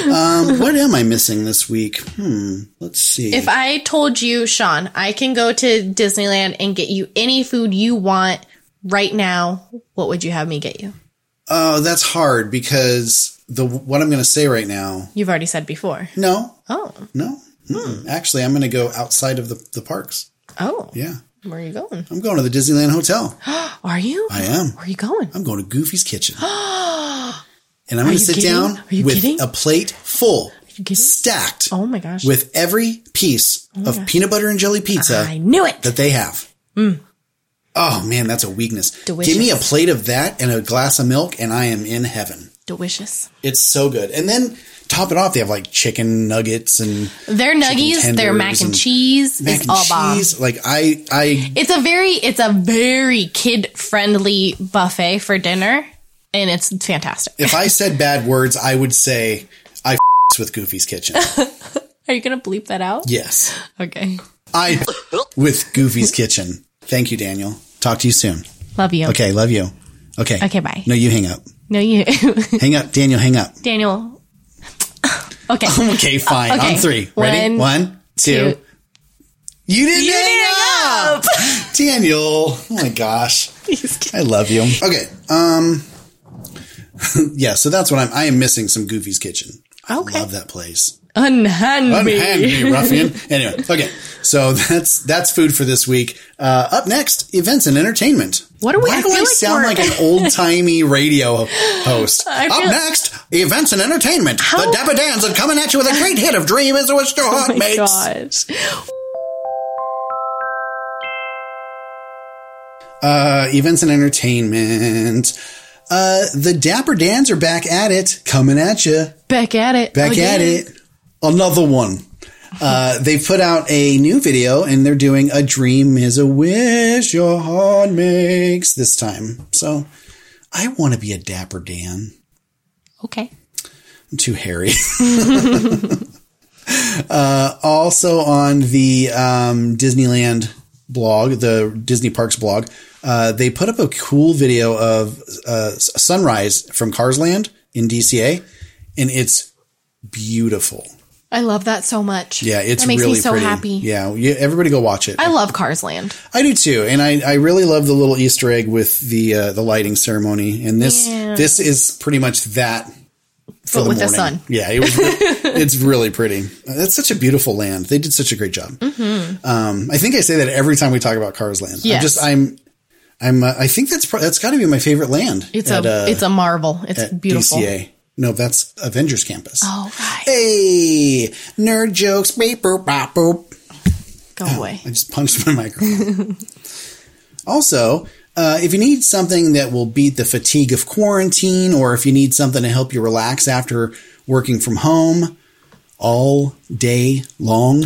Um, what am I missing this week? Hmm. Let's see. if I told you, Sean, I can go to Disneyland and get you any food you want right now, what would you have me get you? oh, that's hard because the what I'm going to say right now. You've already said before. No, Oh, no. Mm-mm. Actually, I'm going to go outside of the, the parks. oh, Yeah, where are you going? I'm going to the Disneyland Hotel. Are you? I am. Where are you going? I'm going to Goofy's Kitchen. and I'm going to sit kidding? down with kidding? a plate full, stacked Oh my gosh! with every piece oh of peanut butter and jelly pizza I knew it. that they have. Mm. Oh man, that's a weakness. Delicious. Give me a plate of that and a glass of milk, and I am in heaven. Delicious. It's so good. And then top it off, they have like chicken nuggets and Their nuggies, their mac and and cheese mac and all bomb. cheese. Like I, I It's a very, it's a very kid friendly buffet for dinner, and it's fantastic. if I said bad words, I would say I with Goofy's Kitchen. Are you gonna bleep that out? Yes, Okay. I with Goofy's Kitchen. Thank you, Daniel. Talk to you soon. Love you. Okay, love you. Okay. Okay, bye. No, you hang up. No, you, Hang up, Daniel. Hang up. Daniel. Okay. Okay, fine. Okay. On three. Ready? One, One, two. two. You didn't You didn't up. Daniel. Oh my gosh. I love you. Okay. Um. yeah. So that's what I'm. I am missing some Goofy's Kitchen. I Okay. love that place. Unhand me. Unhand me, ruffian. Anyway, okay. So that's that's food for this week. Uh, up next, events and entertainment. What do we- Why I do I like sound we're- like an old timey radio host? I Up feel- events and entertainment. The Dapper Dans are coming at you with a great hit of "Dream Is What Your Heart Oh my Makes." gosh. Uh, events and entertainment. Uh, the Dapper Dans are back at it, coming at you. Back at it. Back at it. Another one. Uh, they put out a new video and they're doing a dream is a wish your heart makes this time. So I want to be a Dapper Dan. Okay. I'm too hairy. uh, also on the um, Disneyland blog, the Disney Parks blog, uh, they put up a cool video of uh, sunrise from Cars Land in DCA, and it's beautiful. I love that so much. Yeah, it's that makes really me so pretty. happy. Yeah, you, everybody go watch it. I love Cars Land. I do too, and I, I really love the little Easter egg with the uh, the lighting ceremony. And this Yeah. this is pretty much that for But the with the morning. sun. Yeah, it was it's really pretty. It's such a beautiful land. They did such a great job. Um, I think I say that every time we talk about Cars Land. I'm Mm-hmm. Just I'm I'm uh, I think that's pro- that's got to be my favorite land. It's at, a uh, it's a marvel. It's beautiful. DCA. No, that's Avengers Campus. Oh right. Hey, nerd jokes. Beep, boop, bop, boop. Go away. I just punched my microphone. also, uh, if you need something that will beat the fatigue of quarantine, or if you need something to help you relax after working from home all day long,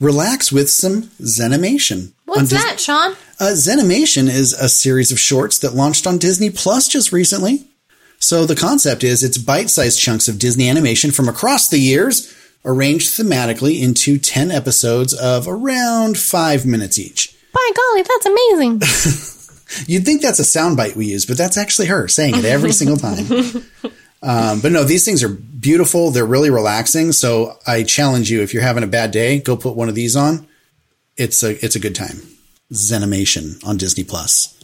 relax with some Zenimation. What's Dis- that, Sean? uh, Zenimation is a series of shorts that launched on Disney Plus just recently. So the concept is it's bite-sized chunks of Disney animation from across the years, arranged thematically into 10 episodes of around five minutes each. By golly, that's amazing. You'd think that's a soundbite we use, but that's actually her saying it every single time. Um, but no, these things are beautiful. They're really relaxing. So I challenge you, if you're having a bad day, go put one of these on. It's a, it's a good time. Zenimation on Disney Plus.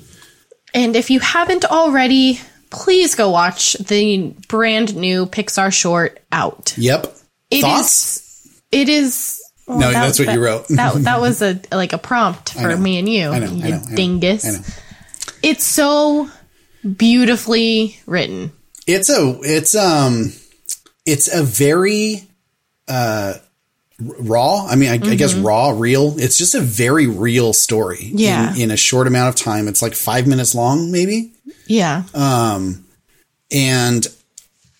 And if you haven't already, please go watch the brand new Pixar short Out. Yep. It Thoughts? is- It is. well, No, that- that's what that- you wrote. that that was a like a prompt for me and you. I know, you I know, dingus. I know. It's so beautifully written. It's a it's um it's a very uh r- raw. I mean, I, I guess raw, real. It's just a very real story. Mm-hmm. Yeah. In, in a short amount of time, it's like five minutes long, maybe. Yeah. Um, and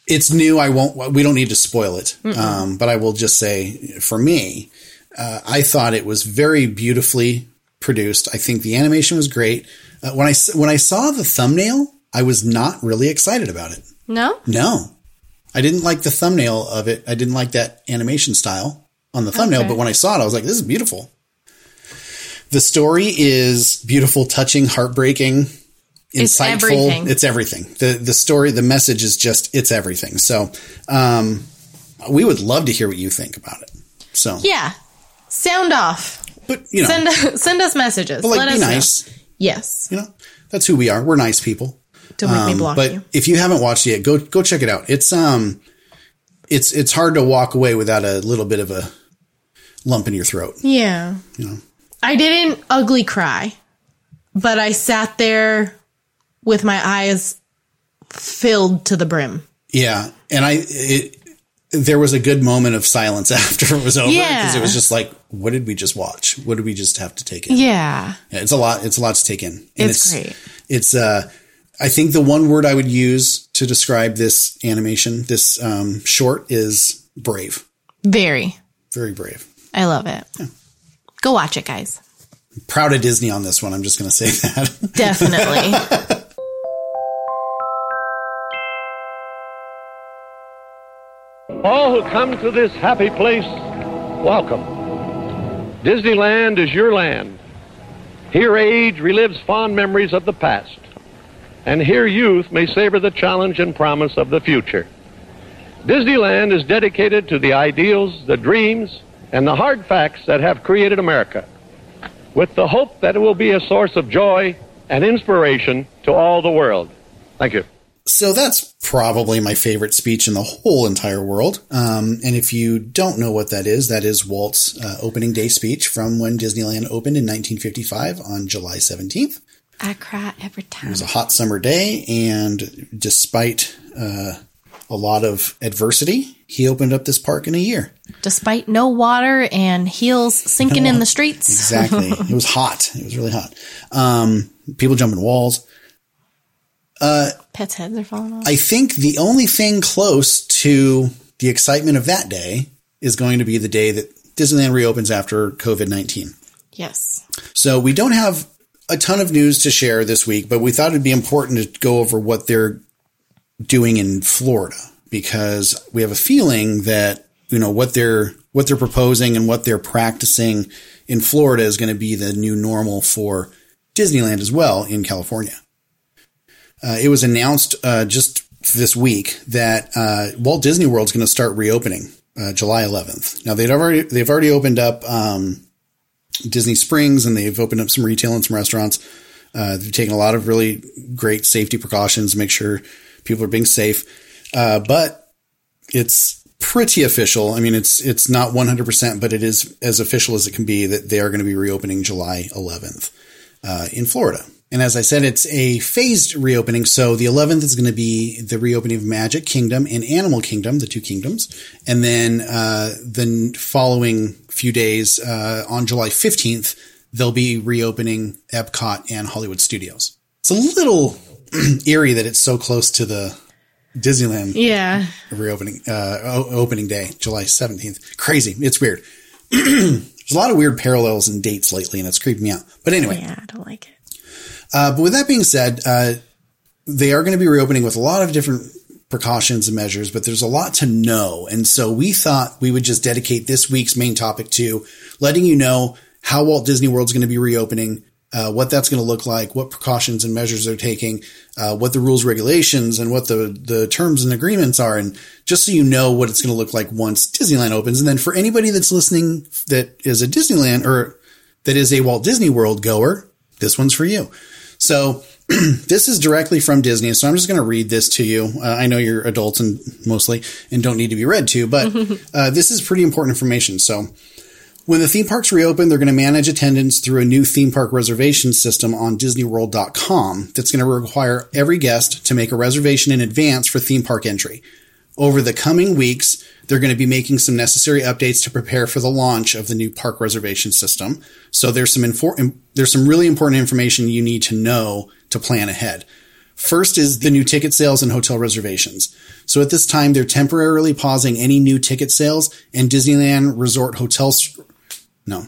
it's new. I won't. We don't need to spoil it. Um, but I will just say, for me, uh, I thought it was very beautifully produced. I think the animation was great. Uh, I when I saw the thumbnail, I was not really excited about it. no. No, I didn't like the thumbnail of it. I didn't like that animation style on the thumbnail. Okay. But when I saw it, I was like, "This is beautiful." The story is beautiful, touching, heartbreaking, It's insightful. everything. It's everything. the The story, the message is just it's everything. So, um, we would love to hear what you think about it. So, Yeah. Sound off. but you know, Send send us messages. but like, Let be us know. Yes. You know, that's who we are. We're nice people. Don't make me Um, block but you. if you haven't watched it yet, go go check it out. It's um, it's it's hard to walk away without a little bit of a lump in your throat. Yeah. I didn't ugly cry, but I sat there with my eyes filled to the brim. Yeah, and I it there was a good moment of silence after it was over Yeah. because it was just like, what did we just watch? What did we just have to take in? Yeah. Yeah, it's a lot. It's a lot to take in. And It's great. It's uh, I think the one word I would use to describe this animation, this um, short, is brave. Very. Very brave. I love it. Go watch it, guys. Proud of Disney on this one. I'm just going to say that. Definitely. All who come to this happy place, welcome. Disneyland is your land. Here age relives fond memories of the past. And here youth may savor the challenge and promise of the future. Disneyland is dedicated to the ideals, the dreams, and the hard facts that have created America, with the hope that it will be a source of joy and inspiration to all the world. Thank you. So that's probably my favorite speech in the whole entire world. Um, and if you don't know what that is, that is Walt's uh, opening day speech from when Disneyland opened in 1955 on July 17th. I cry every time. It was a hot summer day, and despite uh, a lot of adversity, he opened up this park in a year. Despite no water and heels sinking in the streets. Exactly. it was hot. It was really hot. Um, people jumping walls. Pets' heads are falling off. I think the only thing close to the excitement of that day is going to be the day that Disneyland reopens after COVID 19. yes. So we don't have a ton of news to share this week, but we thought it'd be important to go over what they're doing in Florida because we have a feeling that, you know, what they're, what they're proposing and what they're practicing in Florida is going to be the new normal for Disneyland as well in California. Uh, it was announced uh, just this week that uh, Walt Disney World is going to start reopening uh, July 11th. Now they've already they've already opened up um, Disney Springs and they've opened up some retail and some restaurants. Uh, they've taken a lot of really great safety precautions, to make sure people are being safe. Uh, but it's pretty official. I mean, it's it's not 100%, but it is as official as it can be that they are going to be reopening July 11th uh, in Florida. And as I said, it's a phased reopening. So the 11th is going to be the reopening of Magic Kingdom and Animal Kingdom, the two kingdoms. And then uh, the following few days uh, on July 15th, they'll be reopening Epcot and Hollywood Studios. It's a little eerie that it's so close to the Disneyland Yeah. reopening uh, opening day, July 17th. Crazy. It's weird. There's a lot of weird parallels and dates lately, and it's creeping me out. But anyway, Yeah, I don't like it. uh, but with that being said, uh, they are going to be reopening with a lot of different precautions and measures, but there's a lot to know. And so we thought we would just dedicate this week's main topic to letting you know how Walt Disney World's going to be reopening, uh, what that's going to look like, what precautions and measures they're taking, uh, what the rules, regulations, and what the, the terms and agreements are. And just so you know what it's going to look like once Disneyland opens. And then for anybody that's listening that is a Disneyland or that is a Walt Disney World goer, this one's for you. So this is directly from Disney. So I'm just going to read this to you. Uh, I know you're adults and mostly and don't need to be read to, but uh, this is pretty important information. So when the theme parks reopen, they're going to manage attendance through a new theme park reservation system on DisneyWorld.com that's going to require every guest to make a reservation in advance for theme park entry. Over the coming weeks, they're going to be making some necessary updates to prepare for the launch of the new park reservation system. So there's some infor- there's some really important information you need to know to plan ahead. First is the new ticket sales and hotel reservations. So at this time, they're temporarily pausing any new ticket sales and Disneyland Resort hotels. No,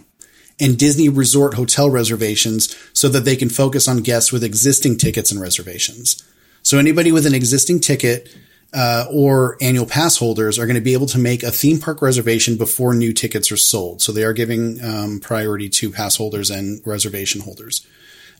and Disney Resort hotel reservations so that they can focus on guests with existing tickets and reservations. So anybody with an existing ticket uh, or annual pass holders are going to be able to make a theme park reservation before new tickets are sold. So they are giving um, priority to pass holders and reservation holders.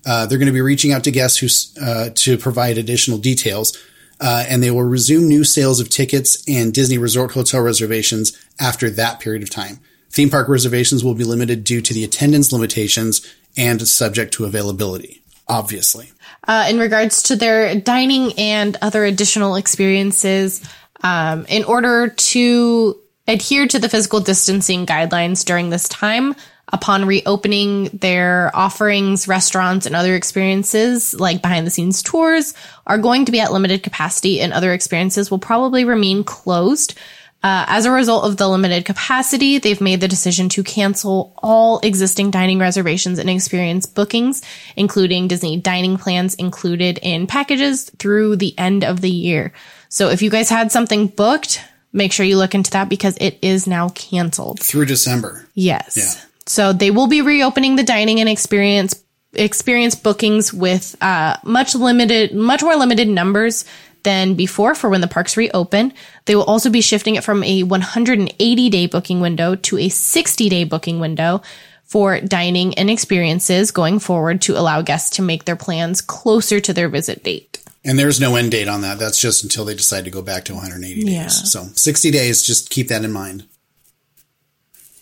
Uh, they're going to be reaching out to guests who uh, to provide additional details, uh, and they will resume new sales of tickets and Disney Resort hotel reservations after that period of time. Theme park reservations will be limited due to the attendance limitations and subject to availability, obviously. Uh, in regards to their dining and other additional experiences, um, in order to adhere to the physical distancing guidelines during this time, upon reopening their offerings, restaurants, and other experiences like behind the scenes tours are going to be at limited capacity and other experiences will probably remain closed. Uh, as a result of the limited capacity, they've made the decision to cancel all existing dining reservations and experience bookings, including Disney dining plans included in packages through the end of the year. So if you guys had something booked, make sure you look into that because it is now canceled. Through December. Yes. Yeah. So they will be reopening the dining and experience experience bookings with uh, much limited, much more limited numbers than before for when the parks reopen. They will also be shifting it from a 180 day booking window to a 60 day booking window for dining and experiences going forward to allow guests to make their plans closer to their visit date. And there's no end date on that. That's just until they decide to go back to 180 days. Yeah. So 60 days, just keep that in mind.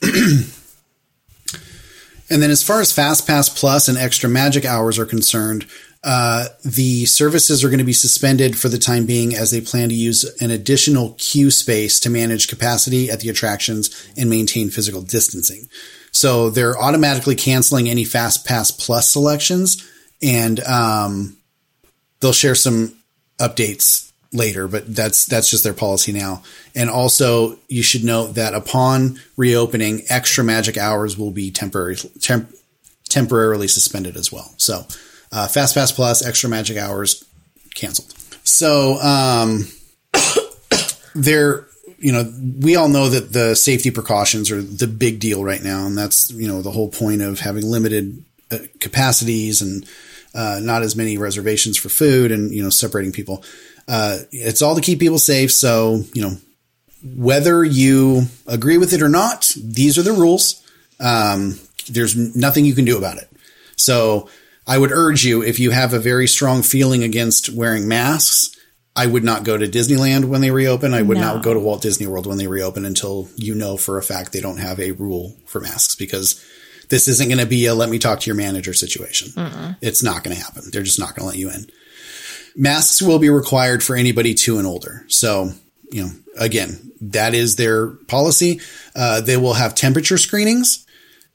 and then as far as FastPass Plus and extra magic hours are concerned, uh, the services are going to be suspended for the time being as they plan to use an additional queue space to manage capacity at the attractions and maintain physical distancing. So they're automatically canceling any Fast Pass Plus selections and, um, they'll share some updates later, but that's that's just their policy now. And also, you should note that upon reopening, extra magic hours will be temporary temp, temporarily suspended as well. So, uh, FastPass Plus, extra magic hours canceled. So, um, they're you know we all know that the safety precautions are the big deal right now, and that's you know the whole point of having limited uh, capacities and uh, not as many reservations for food and you know separating people. Uh, it's all to keep people safe. So you know whether you agree with it or not, these are the rules. Um, there's nothing you can do about it. So I would urge you if you have a very strong feeling against wearing masks. I would not go to Disneyland when they reopen. I would No. not go to Walt Disney World when they reopen until you know for a fact they don't have a rule for masks because this isn't going to be a let me talk to your manager situation. It's not going to happen. They're just not going to let you in. Masks will be required for anybody two and older. So, you know, again, that is their policy. Uh, they will have temperature screenings.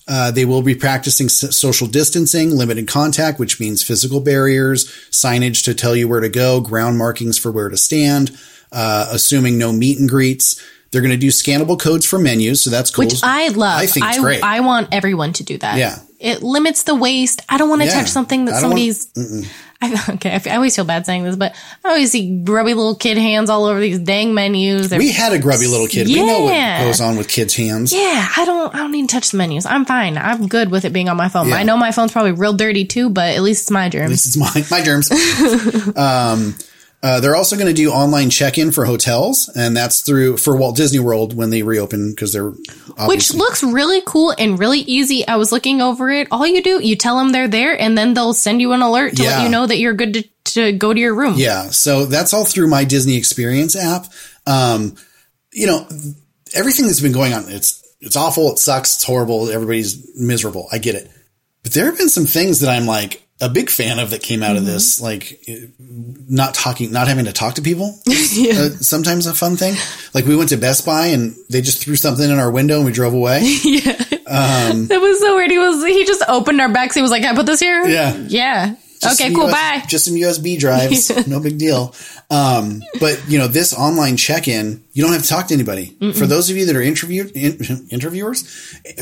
Uh, they will be practicing s- social distancing, limited contact, which means physical barriers, signage to tell you where to go, ground markings for where to stand, uh, assuming no meet and greets. They're going to do scannable codes for menus, so that's cool. Which I love. I think it's I, great. I want everyone to do that. Yeah. It limits the waste. I don't want to Yeah. touch something that I don't want- somebody's. I, okay, I, I always feel bad saying this, but I always see grubby little kid hands all over these dang menus. They're- we had a grubby little kid. Yeah. We know what goes on with kids' hands. yeah, I don't. I don't need to touch the menus. I'm fine. I'm good with it being on my phone. Yeah. I know my phone's probably real dirty too, but at least it's my germs. This is my my germs. um, uh, they're also going to do online check-in for hotels, and that's through for Walt Disney World when they reopen because they're Which looks really cool and really easy. I was looking over it. All you do, you tell them they're there, and then they'll send you an alert to Yeah. let you know that you're good to, to go to your room. Yeah, so that's all through my Disney Experience app. Um, you know, everything that's been going on, it's it's awful, it sucks, it's horrible, everybody's miserable. I get it. But there have been some things that I'm like a big fan of that came out of this, like not talking, not having to talk to people. uh, sometimes a fun thing. Like we went to Best Buy and they just threw something in our window and we drove away. Yeah, that was so weird. He was he just opened our back. He was like, I put this here?" Yeah. yeah. Just okay, cool. US bye. Just some USB drives. no big deal. Um, but you know, this online check-in, you don't have to talk to anybody. For those of you that are interviewed, in, interviewers,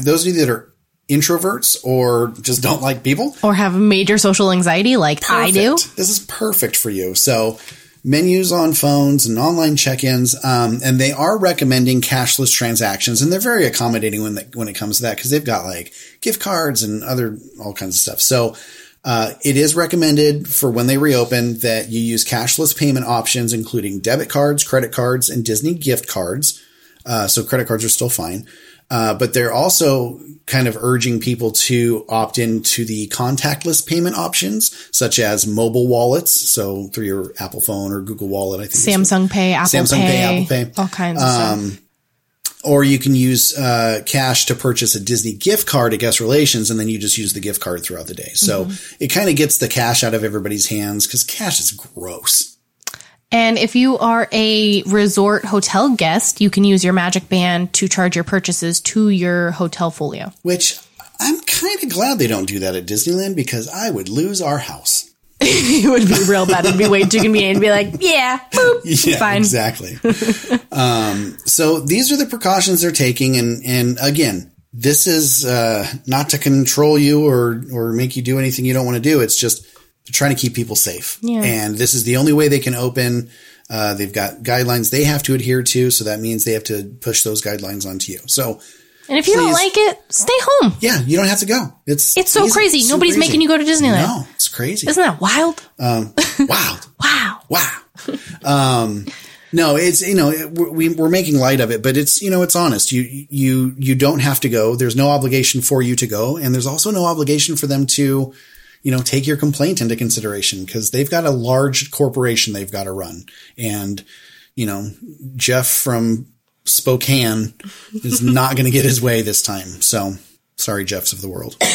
those of you that are introverts or just don't like people, Or have major social anxiety like I do. This is perfect for you. So menus on phones and online check-ins, um, and they are recommending cashless transactions, and they're very accommodating when they, when it comes to that because they've got like gift cards and other all kinds of stuff. So. Uh, it is recommended for when they reopen that you use cashless payment options, including debit cards, credit cards, and Disney gift cards. Uh, so credit cards are still fine. Uh, but they're also kind of urging people to opt into the contactless payment options, such as mobile wallets. So through your Apple phone or Google Wallet, I think. Samsung Pay, Apple Samsung Pay, Pay, Apple Pay. Um, all kinds of stuff. Or you can use uh, cash to purchase a Disney gift card at Guest Relations, and then you just use the gift card throughout the day. So Mm-hmm. it kind of gets the cash out of everybody's hands because cash is gross. And if you are a resort hotel guest, you can use your Magic Band to charge your purchases to your hotel folio. Which I'm kind of glad they don't do that at Disneyland because I would lose our house. it would be real bad. It'd be way too convenient to be like, yeah, boop, Yeah, fine. exactly. um, so these are the precautions they're taking, and and again, this is uh, not to control you or or make you do anything you don't want to do. It's just they're trying to keep people safe, Yeah. and this is the only way they can open. Uh, they've got guidelines they have to adhere to, so that means they have to push those guidelines onto you. So And if you don't like it, stay home. yeah, you don't have to go. It's It's so crazy. Nobody's making you go to Disneyland. No, it's crazy. Isn't that wild? wow. Wow. wow. um, no, it's you know it, we we're making light of it, but it's you know it's honest. You you you don't have to go. There's no obligation for you to go, and there's also no obligation for them to, you know, take your complaint into consideration because they've got a large corporation they've got to run, and you know Jeff from Spokane is not going to get his way this time. So sorry, Jeffs of the world.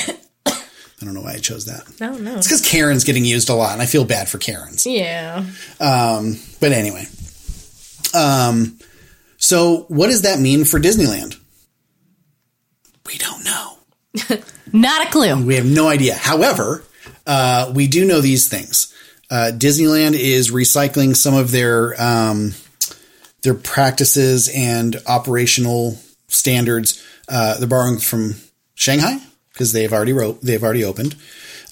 I don't know why I chose that. No, no. It's because Karen's getting used a lot, and I feel bad for Karen's. Yeah. Um, But anyway, um, so what does that mean for Disneyland? We don't know. Not a clue. We have no idea. However, uh, we do know these things. Uh, Disneyland is recycling some of their um, their practices and operational standards. Uh, they're borrowing from Shanghai because they've already wrote, they've already opened.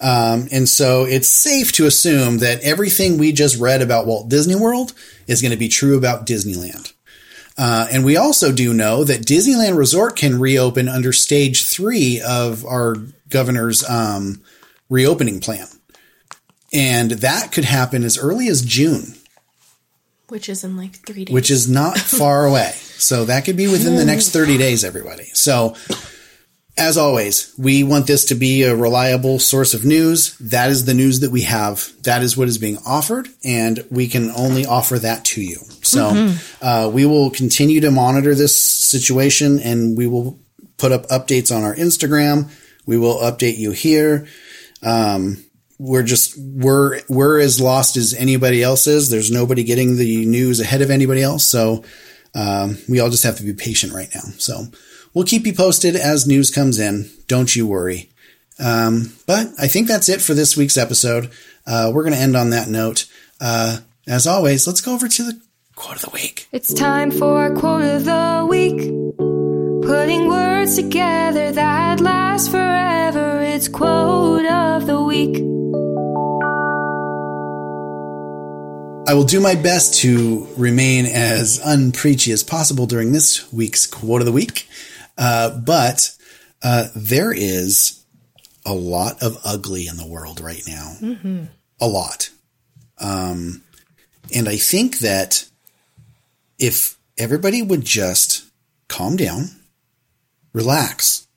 Um, and so it's safe to assume that everything we just read about Walt Disney World is going to be true about Disneyland. Uh, and we also do know that Disneyland Resort can reopen under stage three of our governor's um, reopening plan. And that could happen as early as June, Which is in like three days. which is not far away. So that could be within the next 30 days, everybody. So as always, we want this to be a reliable source of news. That is the news that we have. That is what is being offered, and we can only offer that to you. So uh, we will continue to monitor this situation, and we will put up updates on our Instagram. We will update you here. Um, we're just we're we're as lost as anybody else is. There's nobody getting the news ahead of anybody else. So Um, we all just have to be patient right now. So we'll keep you posted as news comes in. Don't you worry. Um, but I think that's it for this week's episode. Uh, we're going to end on that note. Uh, as always, let's go over to the quote of the week. It's time for quote of the week. Putting words together that last forever. It's quote of the week. I will do my best to remain as unpreachy as possible during this week's quote of the week. Uh, but uh, there is a lot of ugly in the world right now. Mm-hmm. A lot. Um, and I think that if everybody would just calm down, relax,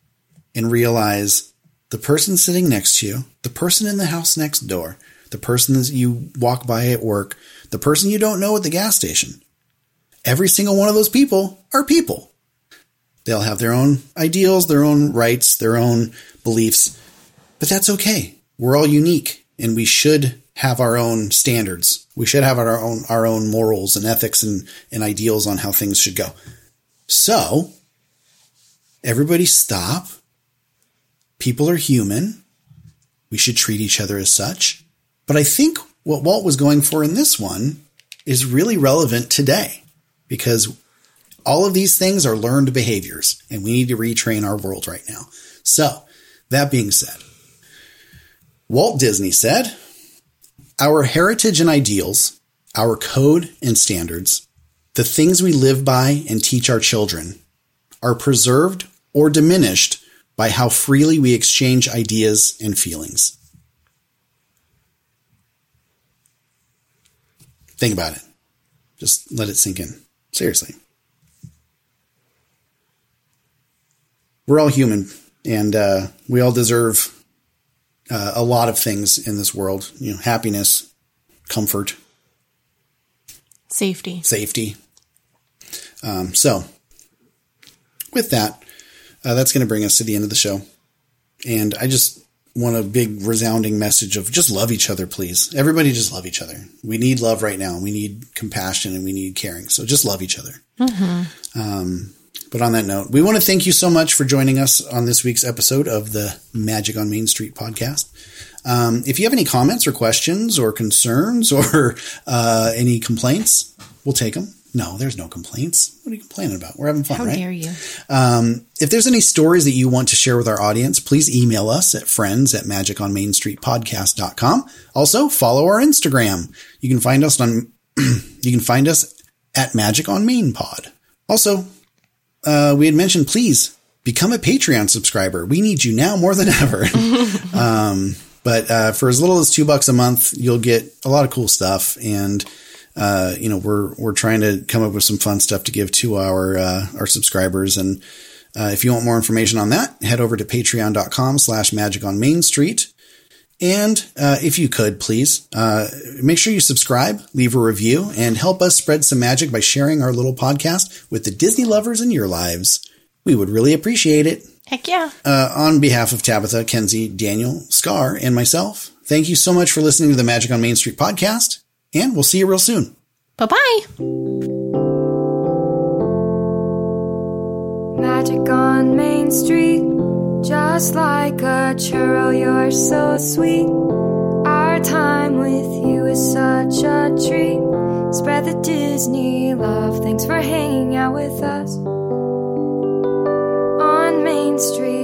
and realize the person sitting next to you, the person in the house next door, the person that you walk by at work, the person you don't know at the gas station. Every single one of those people are people. They'll have their own ideals, their own rights, their own beliefs, but that's okay. We're all unique and we should have our own standards. We should have our own, our own morals and ethics and, and ideals on how things should go. So everybody stop. People are human. We should treat each other as such. But I think what Walt was going for in this one is really relevant today because all of these things are learned behaviors and we need to retrain our world right now. So that being said, Walt Disney said, our heritage and ideals, our code and standards, the things we live by and teach our children are preserved or diminished by how freely we exchange ideas and feelings. Think about it. Just let it sink in. Seriously. We're all human and uh, we all deserve uh, a lot of things in this world. You know, happiness, comfort, safety, safety. Um, so, with that, uh, that's going to bring us to the end of the show. And I just want a big resounding message of just love each other, please. Everybody just love each other. We need love right now. We need compassion and we need caring. So just love each other. Mm-hmm. Um, but on that note, we want to thank you so much for joining us on this week's episode of the Magic on Main Street podcast. Um, if you have any comments or questions or concerns or uh, any complaints, we'll take them. No, there's no complaints. What are you complaining about? We're having fun, How right? dare you? Um, if there's any stories that you want to share with our audience, please email us at friends at magiconmainstreetpodcast.com. Also, follow our Instagram. You can find us on, you can find us at Magic on Main Pod. Also, uh, we had mentioned, please become a Patreon subscriber. We need you now more than ever. um, but uh, for as little as two bucks a month, you'll get a lot of cool stuff and uh, you know, we're we're trying to come up with some fun stuff to give to our uh, our subscribers. And uh, if you want more information on that, head over to patreon.com slash magic on Main Street. And uh, if you could, please uh, make sure you subscribe, leave a review, and help us spread some magic by sharing our little podcast with the Disney lovers in your lives. We would really appreciate it. Heck yeah. Uh, on behalf of Tabitha, Kenzie, Daniel, Scar, and myself, thank you so much for listening to the Magic on Main Street podcast and we'll see you real soon. Bye bye. Magic on Main Street, just like a churro, you're so sweet. Our time with you is such a treat. Spread the Disney love. Thanks for hanging out with us on Main Street.